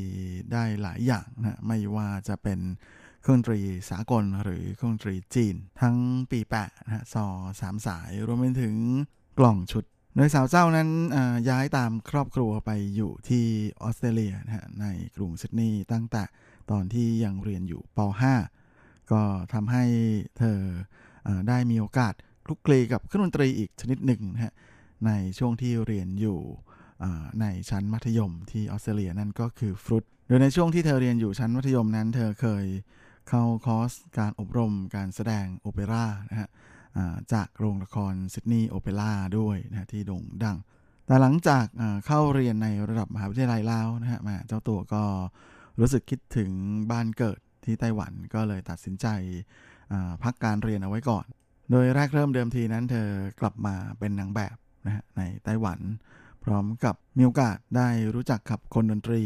ได้หลายอย่างนะไม่ว่าจะเป็นเครื่องดนตรีสากลหรือเครื่องดนตรีจีน ทั้งปีแปะนะซอสามสายรวมไปถึงกล่องชุดโดยสาวเจ้านั้นย้ายตามครอบครัวไปอยู่ที่ออสเตรเลียนะฮะในกรุงซิดนีย์ตั้งแต่ตอนที่ยังเรียนอยู่ป .5 ก็ทำให้เธออได้มีโอกาสคลุกคลีกับเครื่องดนตรีอีกชนิดหนึ่งนะฮะในช่วงที่เรียนอยู่ในชั้นมัธยมที่ออสเตรเลียนั่นก็คือฟรุตโดยในช่วงที่เธอเรียนอยู่ชั้นมัธยมนั้น เธอเคยเข้าคอร์สการอบรมการแสดงโอเปร่านะฮะจากโรงละครซิดนีย์โอเปร่าด้วยนะที่โด่งดัง แต่หลังจากเข้าเรียนในระดับมหาวิทยาลัยแล้วนะฮะมาเจ้าตัวก็รู้สึกคิดถึงบ้านเกิด ที่ไต้หวันก็เลยตัดสินใจพักการเรียนเอาไว้ก่อน โดยแรกเริ่มเดิมทีนั้นเธอกลับมาเป็นนางแบบนะฮะในไต้หวัน พร้อมกับมีโอกาสได้รู้จักกับคนดนตรี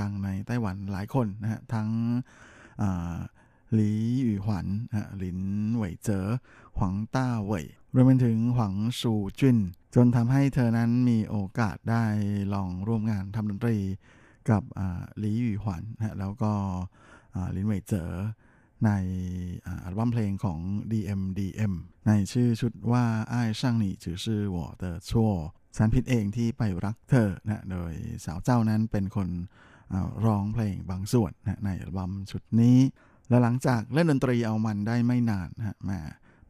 ดัง ๆ ในไต้หวันหลายคนนะฮะทั้งหลีหยู่หวันฮะหลินเหวยเจ๋อหวังต้าเหวยรวมไปถึงหวังชูจุนจนทำให้เธอนั้นมีโอกาสได้ลองร่วมงานทำดนตรีกับหลีหยู่หวันฮะแล้วก็ ลินเวยเจอในอัลบั้มเพลงของ DMDM ในชื่อชุดว่าไอ้ช่างหนีจือชื่อวอเตอร์ชัวฉันพิดเองที่ไปรักเธอนะโดยสาวเจ้านั้นเป็นคนร้องเพลงบางส่วนนะในอัลบั้มชุดนี้ และหลังจากเล่นดนตรีเอามันได้ไม่นานนะมา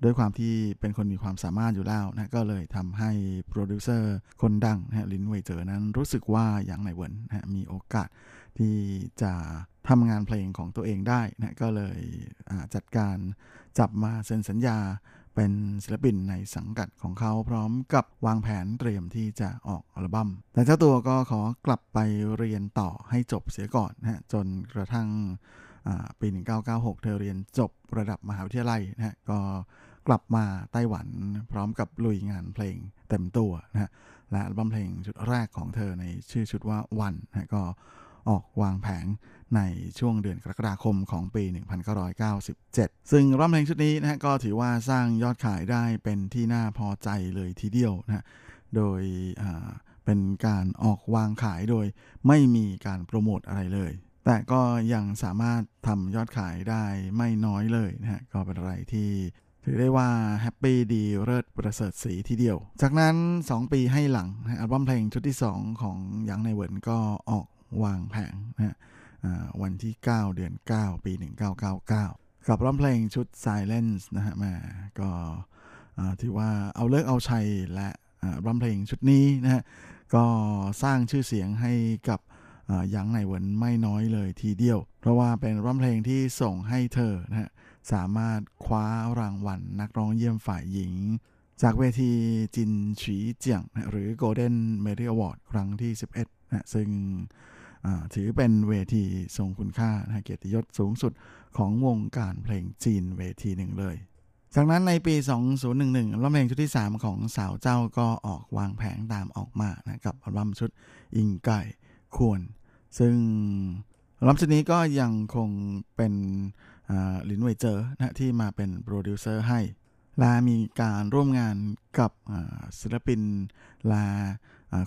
ด้วยความที่เป็นคนมีความสามารถอยู่แล้วนะก็เลยทำให้โปรดิวเซอร์คนดังนะลินเวเจอนั้นรู้สึกว่าหยางไหน่เหวินนะมีโอกาสที่จะ ทำงานเพลงของตัวเองได้นะก็เลยจัดการจับมาเซ็นสัญญาเป็นศิลปินในสังกัดของเขาพร้อมกับวางแผนเตรียมที่จะออกอัลบั้ม แต่เจ้าตัวก็ขอกลับไปเรียนต่อให้จบเสียก่อนนะฮะจนกระทั่งอ่าปี 1996 เธอเรียนจบระดับมหาวิทยาลัยนะฮะก็กลับมาไต้หวันพร้อมกับลุยงานเพลงเต็มตัวนะฮะและอัลบั้มเพลงชุดแรกของเธอในชื่อชุดว่าวันนะก็ออกวางแผง ในช่วงเดือนกรกฎาคมของปี 1997 ซึ่งอัลบั้มเพลงชุดนี้นะฮะก็ถือว่าสร้างยอดขายได้เป็นที่น่าพอใจเลยทีเดียวนะฮะโดยเป็นการออกวางขายโดยไม่มีการโปรโมทอะไรเลย แต่ก็ยังสามารถทำยอดขายได้ไม่น้อยเลยนะฮะก็เป็นอะไรที่ถือได้ว่า happy ดีเลิศประเสริฐศรีทีเดียว จากนั้น 2 ปีให้หลังอัลบั้มเพลงชุดที่ 2 ของหยางไหน่เหวินก็ออกวางแผงนะ วันที่ 9 เดือน 9 ปี 1999 กับอัลบั้มเพลงชุด Silence นะฮะแหมก็อ่ว่าเอาเลิกเอาชัยและอ่าอัลบั้มเพลงชุดนี้นะฮะก็สร้างชื่อเสียงให้กับยังในเวินไม่น้อยเลยทีเดียว เพราะว่าเป็นร้องเพลงที่ส่งให้เธอนะฮะสามารถคว้ารางวัลนักร้องเยี่ยมฝ่ายหญิง จากเวทีจินฉีเจียงนะหรือ Golden Media Award ครั้งที่ 11นะซึ่ง ถือเป็นเวทีทรงคุณค่านะเกียรติยศสูงสุดของวงการเพลงจีนเวทีหนึ่งเลย จากนั้นในปี 2011อัลบั้มเพลงชุดที่ 3 ของสาวเจ้าก็ออกวางแผงตามออกมานะกับอัลบั้มชุด應該 ควร ซึ่งอัลบั้มชุดนี้ก็ยังคงเป็นอ่าลินเวยเจอนะที่มาเป็นโปรดิวเซอร์ให้ละมีการร่วมงานกับศิลปินละ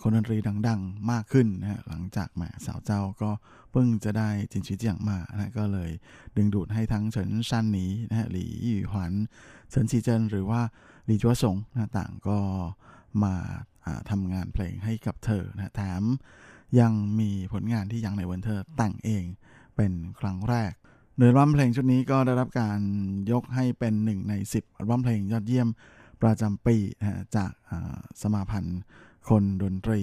คนดนตรีดัง ๆ มากขึ้นนะฮะหลังจากแหมสาวเจ้าก็เพิ่งจะได้จินชิเจียงมานะก็เลยดึงดูดให้ทั้งเฉินซันหนีนะฮะหลี่หยี่หวันเฉินซีเจินหรือว่าหลี่จัวสงนะต่างก็มาทำงานเพลงให้กับเธอนะแถมยังมีผลงานที่ยังในวันเธอแต่งเองเป็นครั้งแรกโดยอัลบั้มเพลงชุดนี้ก็ได้รับการยกให้เป็นหนึ่งใน 10อัลบั้มเพลงยอดเยี่ยมประจำปีนะจากสมาพันธ์ คนดนตรี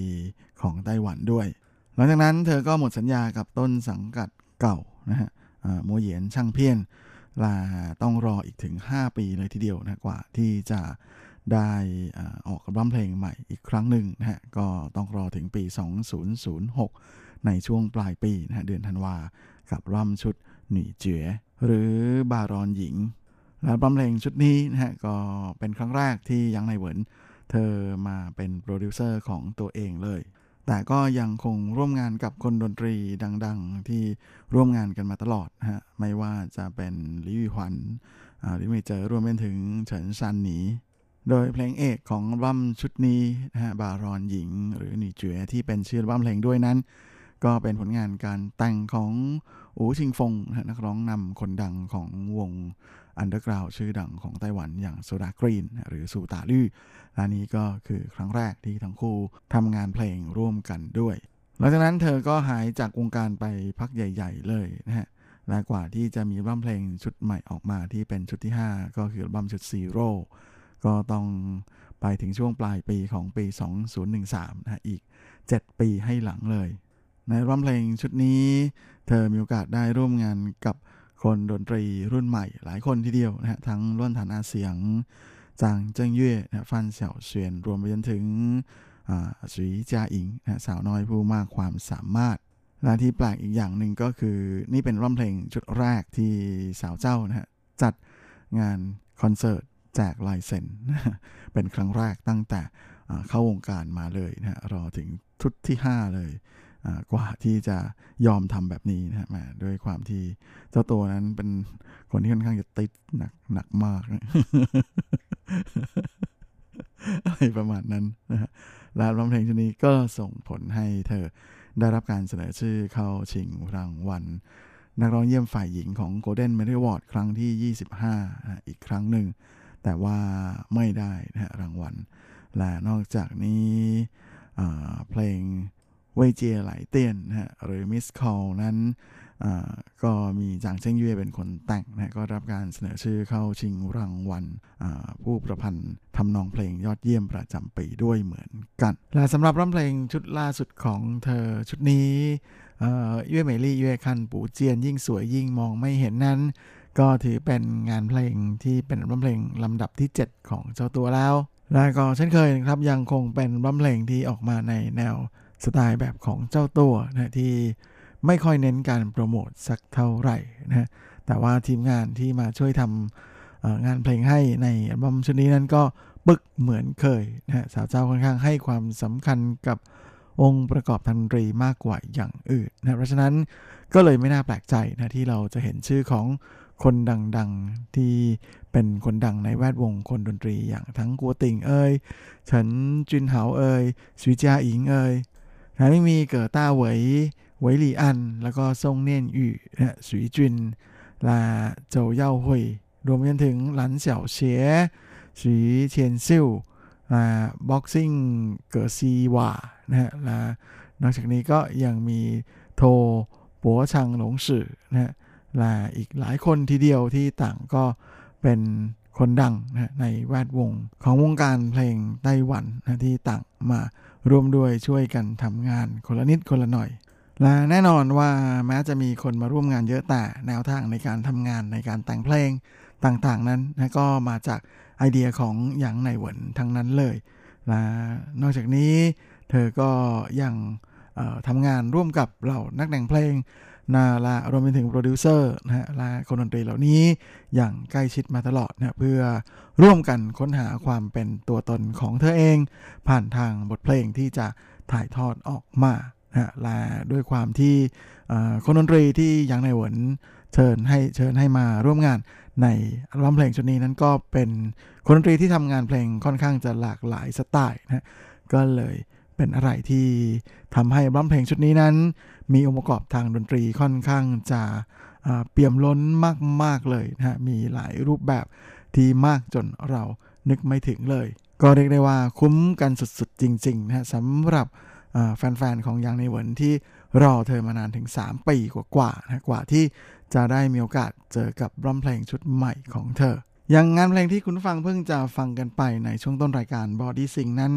ของไต้หวันด้วย หลังจากนั้นเธอก็หมดสัญญากับต้นสังกัดเก่านะฮะโมเหยียนช่างเพี้ยนลาต้องรออีกถึง 5 ปีเลยทีเดียวนะกว่าที่จะได้ออกอัลบั้มเพลงใหม่อีกครั้งหนึ่งนะฮะก็ต้องรอถึงปี 2006 ในช่วงปลายปีนะฮะเดือนธันวา กับรัมชุดหนีเจ๋อหรือบารอนหญิง และอัลบั้มเพลงชุดนี้นะฮะก็เป็นครั้งแรกที่หยางไหน่เหวิน เธอมาเป็นโปรดิวเซอร์ของตัวเองเลย แต่ก็ยังคงร่วมงานกับคนดนตรีดังๆ ที่ร่วมงานกันมาตลอดฮะ ไม่ว่าจะเป็นลิวิหวันลิมิเจอรวมไปถึงเฉินซันหนี โดยเพลงเอกของอัลบั้มชุดนี้นะฮะบารอนหญิง หรือ女爵ที่เป็นชื่ออัลบั้มเพลงด้วยนั้น ก็เป็นผลงานการแต่งของอูชิงฟงนักร้องนำคนดังของวง underground ชื่อดังของไต้หวันอย่าง Sodagreen หรือ蘇打綠และนี้ก็คือครั้งแรกที่ทั้งคู่ทำงานเพลงร่วมกันด้วย หลังจากนั้นเธอก็หายจากวงการไปพักใหญ่ ๆ เลยนะฮะและกว่าที่จะมีอัลบั้มเพลงชุดใหม่ออกมาที่เป็นชุดที่ 5 ก็คืออัลบั้มชุด Zero ก็ต้องไปถึงช่วงปลายปีของปี 2013นะอีก 7 ปีให้หลังเลย ในอัลบั้มเพลงชุดนี้ เธอมีโอกาสได้ร่วมงานกับคนดนตรีรุ่นใหม่ หลายคนทีเดียวนะฮะทั้งล้วนฐานอาเสียงจางเจิ้งเย่นะฟันเสี่ยวเฉียนรวมไปจนถึงสีจาอิงนะสาวน้อยผู้มากความสามารถและที่แปลกอีกอย่างหนึ่งก็คือ นี่เป็นร้องเพลงชุดแรกที่สาวเจ้านะฮะจัดงานคอนเสิร์ตแจกลายเซ็นเป็นครั้งแรกตั้งแต่เข้าวงการมาเลยนะฮะรอถึงชุดที่ 5 เลย กว่าที่จะยอมทำแบบนี้นะฮะด้วยความที่เจ้าตัวนั้นเป็นคนที่ค่อนข้างจะติดหนักหนักมากอะไรประมาณนั้นนะฮะและร้องเพลงชนี้ก็ส่งผลให้เธอได้รับการเสนอชื่อเข้าชิงรางวัล นักร้องเยี่ยมฝ่ายหญิงของ Golden m e d a l Award ครั้งที่ 25นะอีกครั้งหนึ่ง แต่ว่าไม่ได้นะรางวัล และนอกจากนี้เพลง 未接來電นะฮะหรือ missed call นั้นก็มีจางเชิงเย่เป็นคนแต่งนะก็รับการเสนอชื่อเข้าชิงรางวัลผู้ประพันธ์ทำนองเพลงยอดเยี่ยมประจำปีด้วยเหมือนกัน และสำหรับร้องเพลงชุดล่าสุดของเธอชุดนี้越美麗越看不見ยิ่งสวยยิ่งมองไม่เห็นนั้น ก็ถือเป็นงานเพลงที่เป็นร้องเพลงลำดับที่ 7 ของเจ้าตัวแล้ว และก็เช่นเคยครับยังคงเป็นร้องเพลงที่ออกมาในแนว สไตล์แบบของเจ้าตัวนะที่ไม่ค่อยเน้นการโปรโมทสักเท่าไหร่นะแต่ว่าทีมงานที่มาช่วยทำงานเพลงให้ในอัลบั้มชุดนี้นั้นก็ปึกเหมือนเคยนะสาวเจ้าค่อนข้างให้ความสำคัญกับองค์ประกอบทันตรีมากกว่าอย่างอื่นนะเพราะฉะนั้นก็เลยไม่น่าแปลกใจนะที่เราจะเห็นชื่อของคนดังๆที่เป็นคนดังในแวดวงคนดนตรีอย่างทั้งกัวติงเอ่ยเฉินจินเหาเอ่ยสุจาอิงเอ่ย แถมยังมีเกิดต้าเหวยเหวยหลี่อัน แล้วก็ซ่งเนียนอยู่นะสุยจุนลาโจเย่าหุยรวมไปถึงหลันเสี่ยวเฉียสีเทียนซิ่วลาบ็อกซิ่งเกิดซีว่านะฮะลานอกจากนี้ก็ยังมีโทปัวชังหลงสื่อนะฮะลาอีกหลายคนทีเดียวที่ต่างก็เป็นคนดังนะในแวดวงของวงการเพลงไต้หวันนะที่ต่างมา ร่วมด้วยช่วยกันทำงานคนละนิดคนละหน่อย และแน่นอนว่าแม้จะมีคนมาร่วมงานเยอะแต่แนวทางในการทำงานในการแต่งเพลงต่างๆนั้นนะก็มาจากไอเดียของหยางไหน่เหวินทั้งนั้นเลยและนอกจากนี้เธอก็ยังทำงานร่วมกับเหล่านักแต่งเพลง นาลารวมไปถึงโปรดิวเซอร์นะฮะและคนดนตรีเหล่านี้อย่างใกล้ชิดมาตลอดนะเพื่อร่วมกันค้นหาความเป็นตัวตนของเธอเอง ผ่านทางบทเพลงที่จะถ่ายทอดออกมานะและด้วยความที่คนดนตรีที่หยางไหน่เหวินเชิญให้เชิญให้มาร่วมงานในอัลบั้มเพลงชุดนี้นั้นก็เป็นคนดนตรีที่ทำงานเพลงค่อนข้างจะหลากหลายสไตล์นะก็เลยเป็นอะไรที่ทำให้อัลบั้มเพลงชุดนี้นั้น มีองค์ประกอบทางดนตรีค่อนข้างจะเปี่ยมล้นมาก ๆ เลยนะฮะ มีหลายรูปแบบที่มากจนเรานึกไม่ถึงเลย ก็เรียกได้ว่าคุ้มกันสุด ๆ จริง ๆ นะฮะสำหรับแฟน ๆ ของยังในเหวินที่รอเธอมานานถึง 3 ปีกว่าๆนะกว่าที่จะได้มีโอกาสเจอกับร้องเพลงชุดใหม่ของเธอ อย่างงานเพลงที่คุณฟังเพิ่งจะฟังกันไปในช่วงต้นรายการ Body Sing นั้น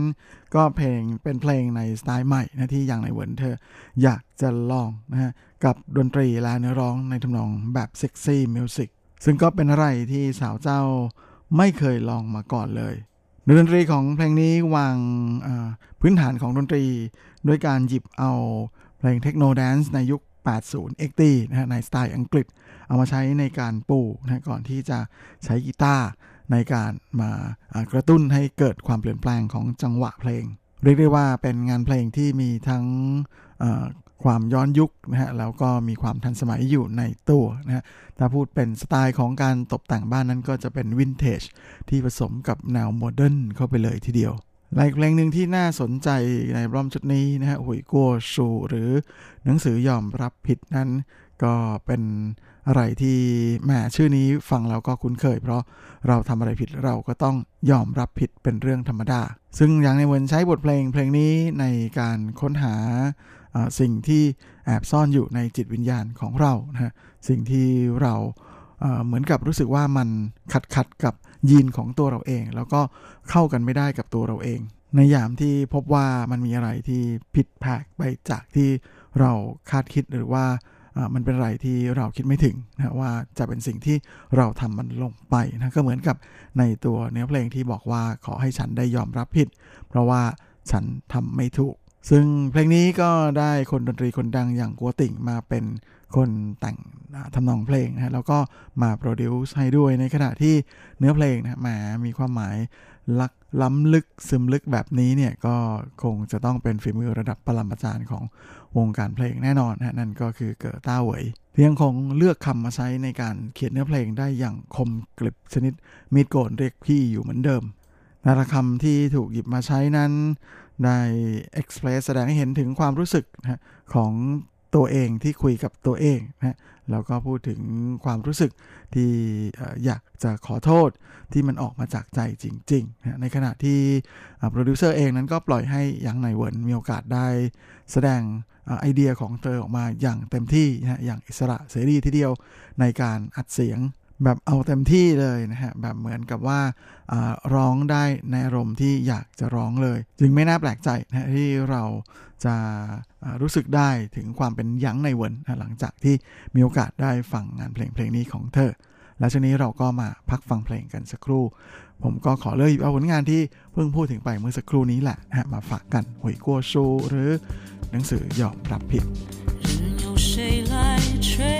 ก็เพลงเป็นเพลงในสไตล์ใหม่นะที่หยางไหน่เหวินเธอ อยากจะลองนะฮะกับดนตรีและเนื้อร้องในทำนองแบบ sexy music ซึ่งก็เป็นอะไรที่สาวเจ้าไม่เคยลองมาก่อนเลยดนตรีของเพลงนี้วางพื้นฐานของดนตรี ด้วยการหยิบเอาเพลงเทคโนแดนซ์ในยุค 80 XT นะฮะในสไตล์อังกฤษ เอามาใช้ในการปูนะก่อนที่จะใช้กีตาร์ในการมากระตุ้นให้เกิดความเปลี่ยนแปลงของจังหวะเพลง เรียกได้ว่าเป็นงานเพลงที่มีทั้งความย้อนยุคนะฮะแล้วก็มีความทันสมัยอยู่ในตัวนะฮะถ้าพูดเป็นสไตล์ของการตกแต่งบ้านนั้นก็จะเป็นวินเทจที่ผสมกับแนวโมเดิร์นเข้าไปเลยทีเดียว ละอีกเพลงหนึ่งที่น่าสนใจในรอมชุดนี้นะฮะหุยกัวชูหรือหนังสือยอมรับผิดนั้น ก็เป็นอะไรที่แหมชื่อนี้ฟังแล้วก็คุ้นเคย เพราะเราทำอะไรผิดเราก็ต้องยอมรับผิดเป็นเรื่องธรรมดา ซึ่งอย่างในเวนใช้บทเพลงเพลงนี้ในการค้นหาสิ่งที่แอบซ่อนอยู่ในจิตวิญญาณของเรานะฮะสิ่งที่เราเหมือนกับรู้สึกว่ามันขัดขัดกับ ยีนของตัวเราเอง แล้วก็เข้ากันไม่ได้กับตัวเราเอง ในยามที่พบว่ามันมีอะไรที่ผิดแผกไปจากที่เราคาดคิดหรือว่าอ่ามันเป็นอะไรที่เราคิดไม่ถึงนะว่าจะเป็นสิ่งที่เราทำมันลงไปนะก็เหมือนกับในตัวเนื้อเพลงที่บอกว่าขอให้ฉันได้ยอมรับผิด เพราะว่าฉันทำไม่ถูก ซึ่งเพลงนี้ก็ได้คนดนตรีคนดังอย่างกัวติ่งมาเป็นคนแต่งทำนองเพลงนะฮะแล้วก็มาโปรดิวซ์ให้ด้วยในขณะที่เนื้อเพลงนะแหมมีความหมายลักล้ำลึกซึมลึกแบบนี้เนี่ยก็คงจะต้องเป็นฝีมือระดับปรมาจารย์ของวงการเพลงแน่นอนนะนั่นก็คือเกิดต้าเหวยที่ยังคงเลือกคำมาใช้ในการเขียนเนื้อเพลงได้อย่างคมกริบชนิดมีดโกนเรียกพี่อยู่เหมือนเดิมนาฏคำที่ถูกหยิบมาใช้นั้น ได้ express แสดงให้เห็นถึงความรู้สึกนะของตัวเองที่คุยกับตัวเองนะแล้วก็พูดถึงความรู้สึกที่อยากจะขอโทษที่มันออกมาจากใจจริงๆนะในขณะที่โปรดิวเซอร์เองนั้นก็ปล่อยให้หยางไหน่เหวินมีโอกาสได้แสดงอไอเดียของเธอออกมาอย่างเต็มที่นะอย่างอิสระเสรีทีเดียวในการอัดเสียง แบบเอาเต็มที่เลยนะฮะแบบเหมือนกับว่าอ่าร้องได้ในอารมณ์ที่อยากจะร้องเลย จึงไม่น่าแปลกใจนะฮะที่เราจะอ่ารู้สึกได้ถึงความเป็นยั้งในเวิร์นนะหลังจากที่มีโอกาสได้ฟังงานเพลงเพลงนี้ของเธอ และช่วงนี้เราก็มาพักฟังเพลงกันสักครู่ ผมก็ขอเลือกหยิบเอาผลงานที่เพิ่งพูดถึงไปเมื่อสักครู่นี้แหละนะฮะมาฝากกันหวยกัวชูหรือหนังสือยอมรับผิด 任由谁来吹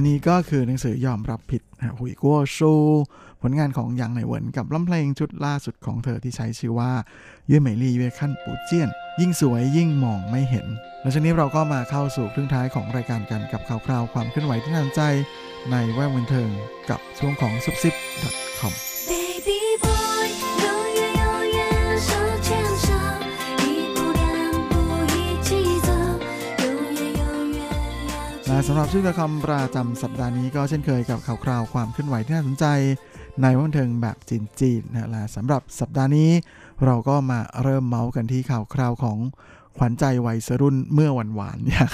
และนี่ก็คือหนังสือยอมรับผิดนะหุยกัวชูผลงานของหยางไหนเหวินกับลำเพลงชุดล่าสุดของเธอที่ใช้ชื่อว่าเย่เหมยลี่เวขั้นปูเจียน ยิ่งสวยยิ่งมองไม่เห็น และชั้นนี้เราก็มาเข้าสู่ครึ่งท้ายของรายการกันกับข่าวคราวความเคลื่อนไหวที่น่าสนใจ ในแวดวงเทิงกับช่วงของซุปซิป .com สำหรับชื่อคำประจำสัปดาห์นี้ก็เช่นเคยกับข่าวคราวความเคลื่อนไหวที่น่าสนใจ ในวงบันเทิงแบบจีนๆนะและสำหรับสัปดาห์นี้ เราก็มาเริ่มเมาส์กันที่ข่าวคราวของ ขวัญใจวัยรุ่นเมื่อวันวานๆอย่าง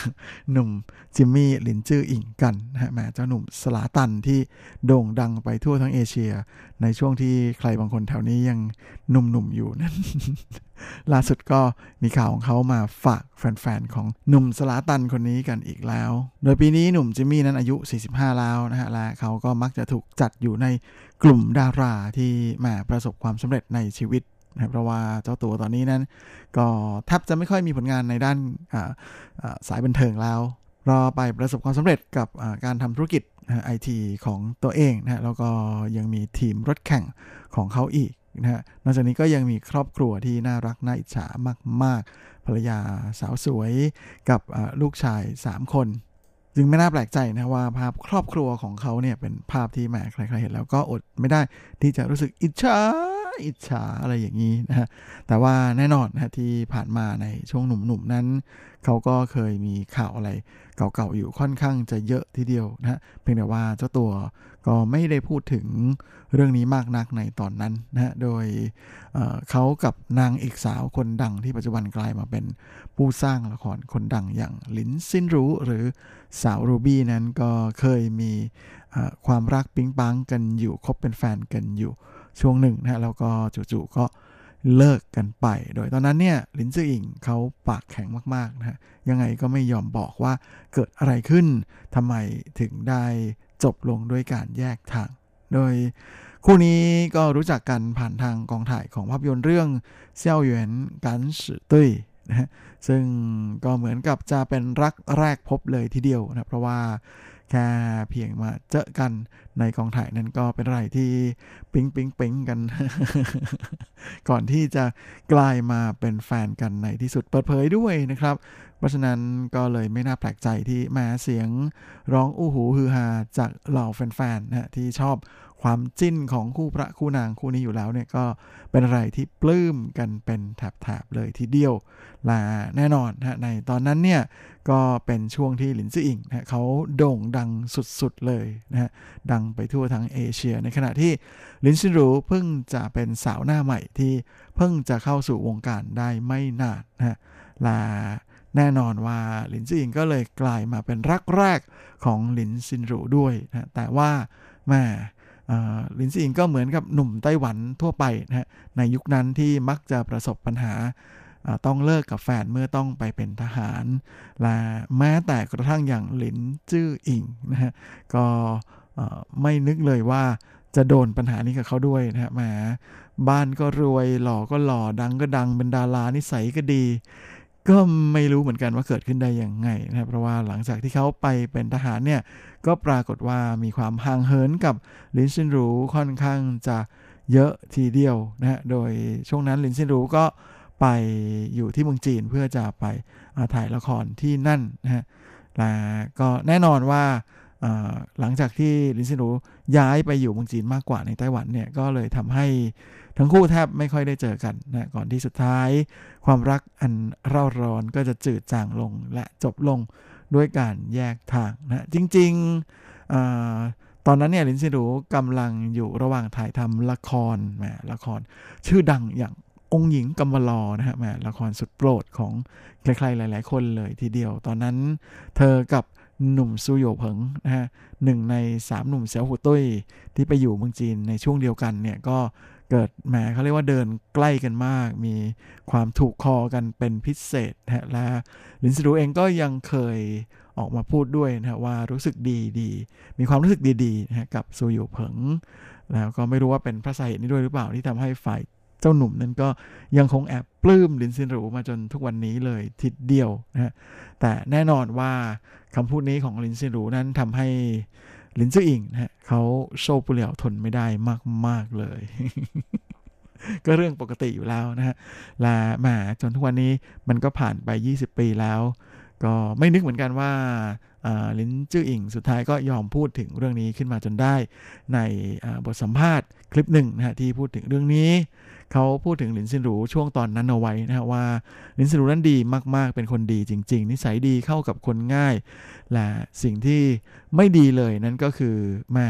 หนุ่มจิมมี่ลินจื้ออิงกันนะฮะแหมเจ้าหนุ่มสลาตันที่โด่งดังไปทั่วทั้งเอเชีย ในช่วงที่ใครบางคนแถวนี้ยังหนุ่มๆอยู่นั้นล่าสุดก็มีข่าวของเขามาฝากแฟนๆ ของหนุ่มสลาตันคนนี้กันอีกแล้ว โดยปีนี้หนุ่มจิมมี่นั้นอายุ 45 แล้วนะฮะ และเขาก็มักจะถูกจัดอยู่ในกลุ่มดาราที่มาประสบความสำเร็จในชีวิต นะเพราะว่าเจ้าตัวตอนนี้นั้น ก็แทบจะไม่ค่อยมีผลงานในด้านสายบันเทิงแล้วรอไปประสบความสำเร็จกับการทำธุรกิจไอทีของตัวเองนะแล้วก็ยังมีทีมรถแข่งของเขาอีกนะฮะนอกจากนี้ก็ยังมีครอบครัวที่น่ารักน่าอิจฉามาก ๆ ภรรยาสาวสวยกับลูกชาย 3 คน จึงไม่น่าแปลกใจนะว่าภาพครอบครัวของเขาเนี่ยเป็นภาพที่แหมใครๆเห็นแล้วก็อดไม่ได้ที่จะรู้สึกอิจฉา อิจฉาอะไรอย่างนี้นะฮะแต่ว่าแน่นอนนะที่ผ่านมาในช่วงหนุ่มๆนั้น เขาก็เคยมีข่าวอะไรเก่าๆอยู่ค่อนข้างจะเยอะทีเดียวนะฮะเพียงแต่ว่าเจ้าตัวก็ไม่ได้พูดถึงเรื่องนี้มากนักในตอนนั้นนะฮะโดยเเขากับนางเอกสาวคนดังที่ปัจจุบันกลายมาเป็นผู้สร้างละครคนดังอย่างลินซินรู้หรือสาวรูบี้นั้นก็เคยมีความรักปิ๊งปังกันอยู่คบเป็นแฟนกันอยู่ ช่วงหนึ่งนะฮะแล้วก็จู่ๆก็เลิกกันไป โดยตอนนั้นเนี่ยลินจืออิงเขาปากแข็งมากๆนะฮะยังไงก็ไม่ยอมบอกว่าเกิดอะไรขึ้นทำไมถึงได้จบลงด้วยการแยกทาง โดยคู่นี้ก็รู้จักกันผ่านทางกองถ่ายของภาพยนตร์เรื่องเซี่ยวเหยวนกันสือตุ้ยนะ ซึ่งก็เหมือนกับจะเป็นรักแรกพบเลยทีเดียวนะเพราะว่าแค่เพียงมาเจอกันในกองถ่ายนั้นก็เป็นอะไรที่ปิ๊งปิ๊งปิ๊งกัน ก่อนที่จะกลายมาเป็นแฟนกันในที่สุดเปิดเผยด้วยนะครับ เพราะฉะนั้นก็เลยไม่น่าแปลกใจที่แม้เสียงร้องอู้หูฮือฮาจากเหล่าแฟนๆนะที่ชอบความจิ้นของคู่พระคู่นางคู่นี้อยู่แล้วเนี่ยก็เป็นอะไรที่ปลื้มกันเป็นแถบๆเลยทีเดียว และแน่นอนนะในตอนนั้นเนี่ยก็เป็นช่วงที่หลินซื่ออิงนะเขาโด่งดังสุดๆเลยนะฮะดังไปทั่วทั้งเอเชีย ในขณะที่ลินซินรูเพิ่งจะเป็นสาวหน้าใหม่ที่เพิ่งจะเข้าสู่วงการได้ไม่นานนะฮะและแน่นอนว่าหลินซื่ออิงก็เลยกลายมาเป็นรักแรกของหลินซินรูด้วยนะแต่ว่าแม่เอ่อลินซิอิงก็เหมือนกับหนุ่มไต้หวันทั่วไปนะฮะในยุคนั้นที่มักจะประสบปัญหา ต้องเลิกกับแฟนเมื่อต้องไปเป็นทหาร และแม้แต่กระทั่งอย่างหลินจื้ออิงนะฮะก็ไม่นึกเลยว่าจะโดนปัญหานี้กับเขาด้วยนะฮะแหมบ้านก็รวยหล่อก็หล่อดังก็ดังเป็นดารานิสัยก็ดี ก็ไม่รู้เหมือนกันว่าเกิดขึ้นได้อย่างไงนะเพราะว่าหลังจากที่เขาไปเป็นทหารเนี่ยก็ปรากฏว่ามีความห่างเหินกับลินซินรูค่อนข้างจะเยอะทีเดียวนะฮะโดยช่วงนั้นลินซินรูก็ ไปอยู่ที่เมืองจีนเพื่อจะไปถ่ายละครที่นั่นนะฮะและก็แน่นอนว่าหลังจากที่ลินซินรูย้ายไปอยู่เมืองจีนมากกว่าในไต้หวันเนี่ยก็เลยทำให้ทั้งคู่แทบไม่ค่อยได้เจอกันนะก่อนที่สุดท้าย ความรักอันเร่าร้อนก็จะจืดจางลงและจบลงด้วยการแยกทางนะจริงๆอตอนนั้นเนี่ยลินซินรูกำลังอยู่ระหว่างถ่ายทำละครแหมละคร ชื่อดังอย่าง องค์หญิงกำมลอนะฮะแหมละครสุดโปรดของใครๆหลาย ๆ คนเลยทีเดียว ตอนนั้นเธอกับหนุ่มซูโยเผิงนะฮะหนึ่งในสามหนุ่มเสียวหูตุ้ยที่ไปอยู่เมืองจีนในช่วงเดียวกันเนี่ยก็เกิดแหมเขาเรียกว่าเดินใกล้กันมาก มีความถูกคอกันเป็นพิเศษนะฮะและลินซิรูเองก็ยังเคยออกมาพูดด้วยนะว่ารู้สึกดีดีมีความรู้สึกดีๆนะฮะกับซูโยเผิงแล้วก็ไม่รู้ว่าเป็นพระสาเหตุนี้ด้วยหรือเปล่าที่ทำให้ฝ่าย เจ้าหนุ่มนั้นก็ยังคงแอบปลื้มลินซินหรูมาจนทุกวันนี้เลยทีเดียวนะฮะแต่แน่นอนว่าคำพูดนี้ของลินซินหรูนั้นทำให้ลินซื่ออิงนะฮะเขาโชว์ปุเหลียวทนไม่ได้มาก ๆ เลย ก็เรื่องปกติอยู่แล้วนะฮะละแหมจนทุกวันนี้มันก็ผ่านไป 20 ปีแล้ว ก็ไม่นึกเหมือนกันว่าอ่าลินจื้ออิงสุดท้ายก็ยอมพูดถึงเรื่องนี้ขึ้นมาจนได้ ในบทสัมภาษณ์คลิปหนึ่งนะฮะที่พูดถึงเรื่องนี้ เขาพูดถึงหลินซินหรูช่วงตอนนั้นเอาไว้นะฮะว่าหลินซินหรูนั้นดีมากๆ เป็นคนดีจริง ๆ นิสัยดีเข้ากับคนง่าย และสิ่งที่ไม่ดีเลยนั่นก็คือแม่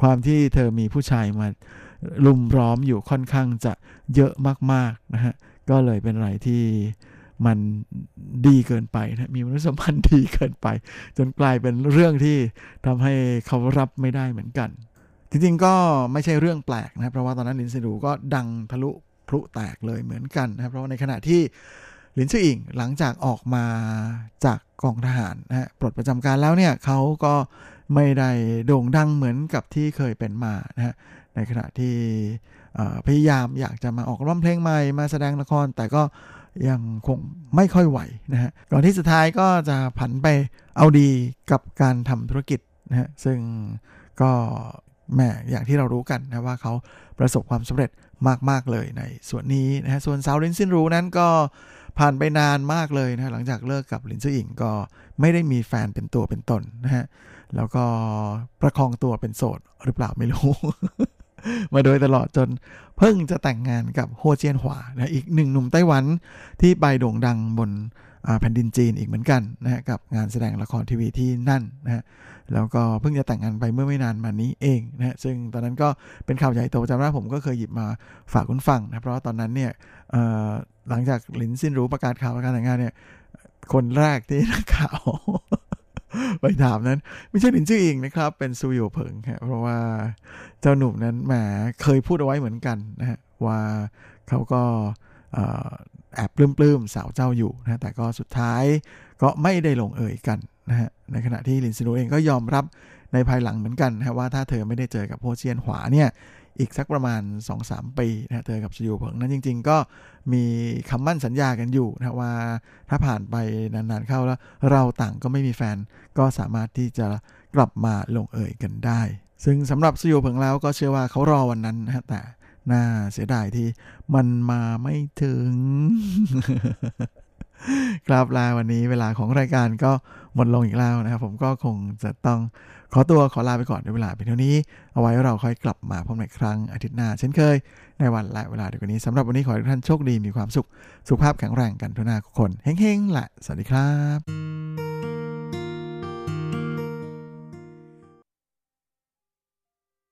ความที่เธอมีผู้ชายมาลุมล้อมอยู่ค่อนข้างจะเยอะมากๆนะฮะก็เลยเป็นอะไรที่มันดีเกินไปนะมีมนุษยสัมพันธ์ดีเกินไป จนกลายเป็นเรื่องที่ทำให้เขารับไม่ได้เหมือนกัน จริงๆก็ไม่ใช่เรื่องแปลกนะครับเพราะว่าตอนนั้นลินซิดูก็ดังทะลุพลุแตกเลยเหมือนกันนะครับเพราะว่าในขณะที่ลินซื่ออิงหลังจากออกมาจากกองทหารนะฮะปลดประจำการแล้วเนี่ยเขาก็ไม่ได้โด่งดังเหมือนกับที่เคยเป็นมานะฮะในขณะที่พยายามอยากจะมาออกร้องเพลงใหม่มาแสดงละคร แต่ก็ยังคงไม่ค่อยไหวนะฮะก่อนที่สุดท้ายก็จะผันไปเอาดีกับการทำธุรกิจนะฮะซึ่งก็ แม่อย่างที่เรารู้กันนะว่าเขาประสบความสำเร็จมากๆเลยในส่วนนี้นะฮะส่วนสาวลินซินรูนั้นก็ผ่านไปนานมากเลยนะหลังจากเลิกกับลินซื่ออิงก็ไม่ได้มีแฟนเป็นตัวเป็นตนนะฮะแล้วก็ประคองตัวเป็นโสดหรือเปล่าไม่รู้ มาโดยตลอดจนเพิ่งจะแต่งงานกับโฮเจียนหวานะอีกหนึ่งหนุ่มไต้หวันที่ไปโด่งดังบน แผ่นดินจีนอีกเหมือนกันนะฮะกับงานแสดงละครทีวีที่นั่นนะฮะแล้วก็เพิ่งจะแต่งงานไปเมื่อไม่นานมานี้เองนะฮะซึ่งตอนนั้นก็เป็นข่าวใหญ่โตจำได้ผมก็เคยหยิบมาฝากคุณฟังนะเพราะว่าตอนนั้นเนี่ยหลังจากหลินซินรู้ประกาศข่าวการแต่งงานเนี่ยคนแรกที่นักข่าวไปถามนั้น ไม่ใช่หลินจื้ออิงนะครับ เป็นซูโยเผิงฮะเพราะว่าเจ้าหนุ่มนั้นแหมเคยพูดเอาไว้เหมือนกันนะฮะว่าเขาก็ แอบปลื้มๆสาวเจ้าอยู่นะแต่ก็สุดท้ายก็ไม่ได้ลงเอ่ยกันนะฮะในขณะที่ลินซินโนเองก็ยอมรับในภายหลังเหมือนกันนะว่าถ้าเธอไม่ได้เจอกับโฮเชียนหวาเนี่ยอีกสักประมาณ 2-3 ปีนะเธอกับซูโยเผิงนั้นจริง ๆ ก็มีคำมั่นสัญญากันอยู่นะว่าถ้าผ่านไปนานๆเข้าแล้ว เราต่างก็ไม่มีแฟนก็สามารถที่จะกลับมาลงเอยกันได้ ซึ่งสำหรับสยูเผิงแล้วก็เชื่อว่าเขารอวันนั้นนะแต่ น่าเสียดายที่มันมาไม่ถึง ครับลาวันนี้เวลาของรายการก็หมดลงอีกแล้วนะครับ ผมก็คงจะต้องขอตัวขอลาไปก่อนด้วยเวลาเป็นเท่านี้ เอาไว้เราค่อยกลับมาพบในครั้งอาทิตย์หน้า เช่นเคย ในวันและเวลาเดียวกันนี้สำหรับวันนี้ขอให้ทุกท่านโชคดีมีความสุข สุขภาพแข็งแรงกันทุกหน้าทุกคนเฮ้งๆแหละสวัสดีครับ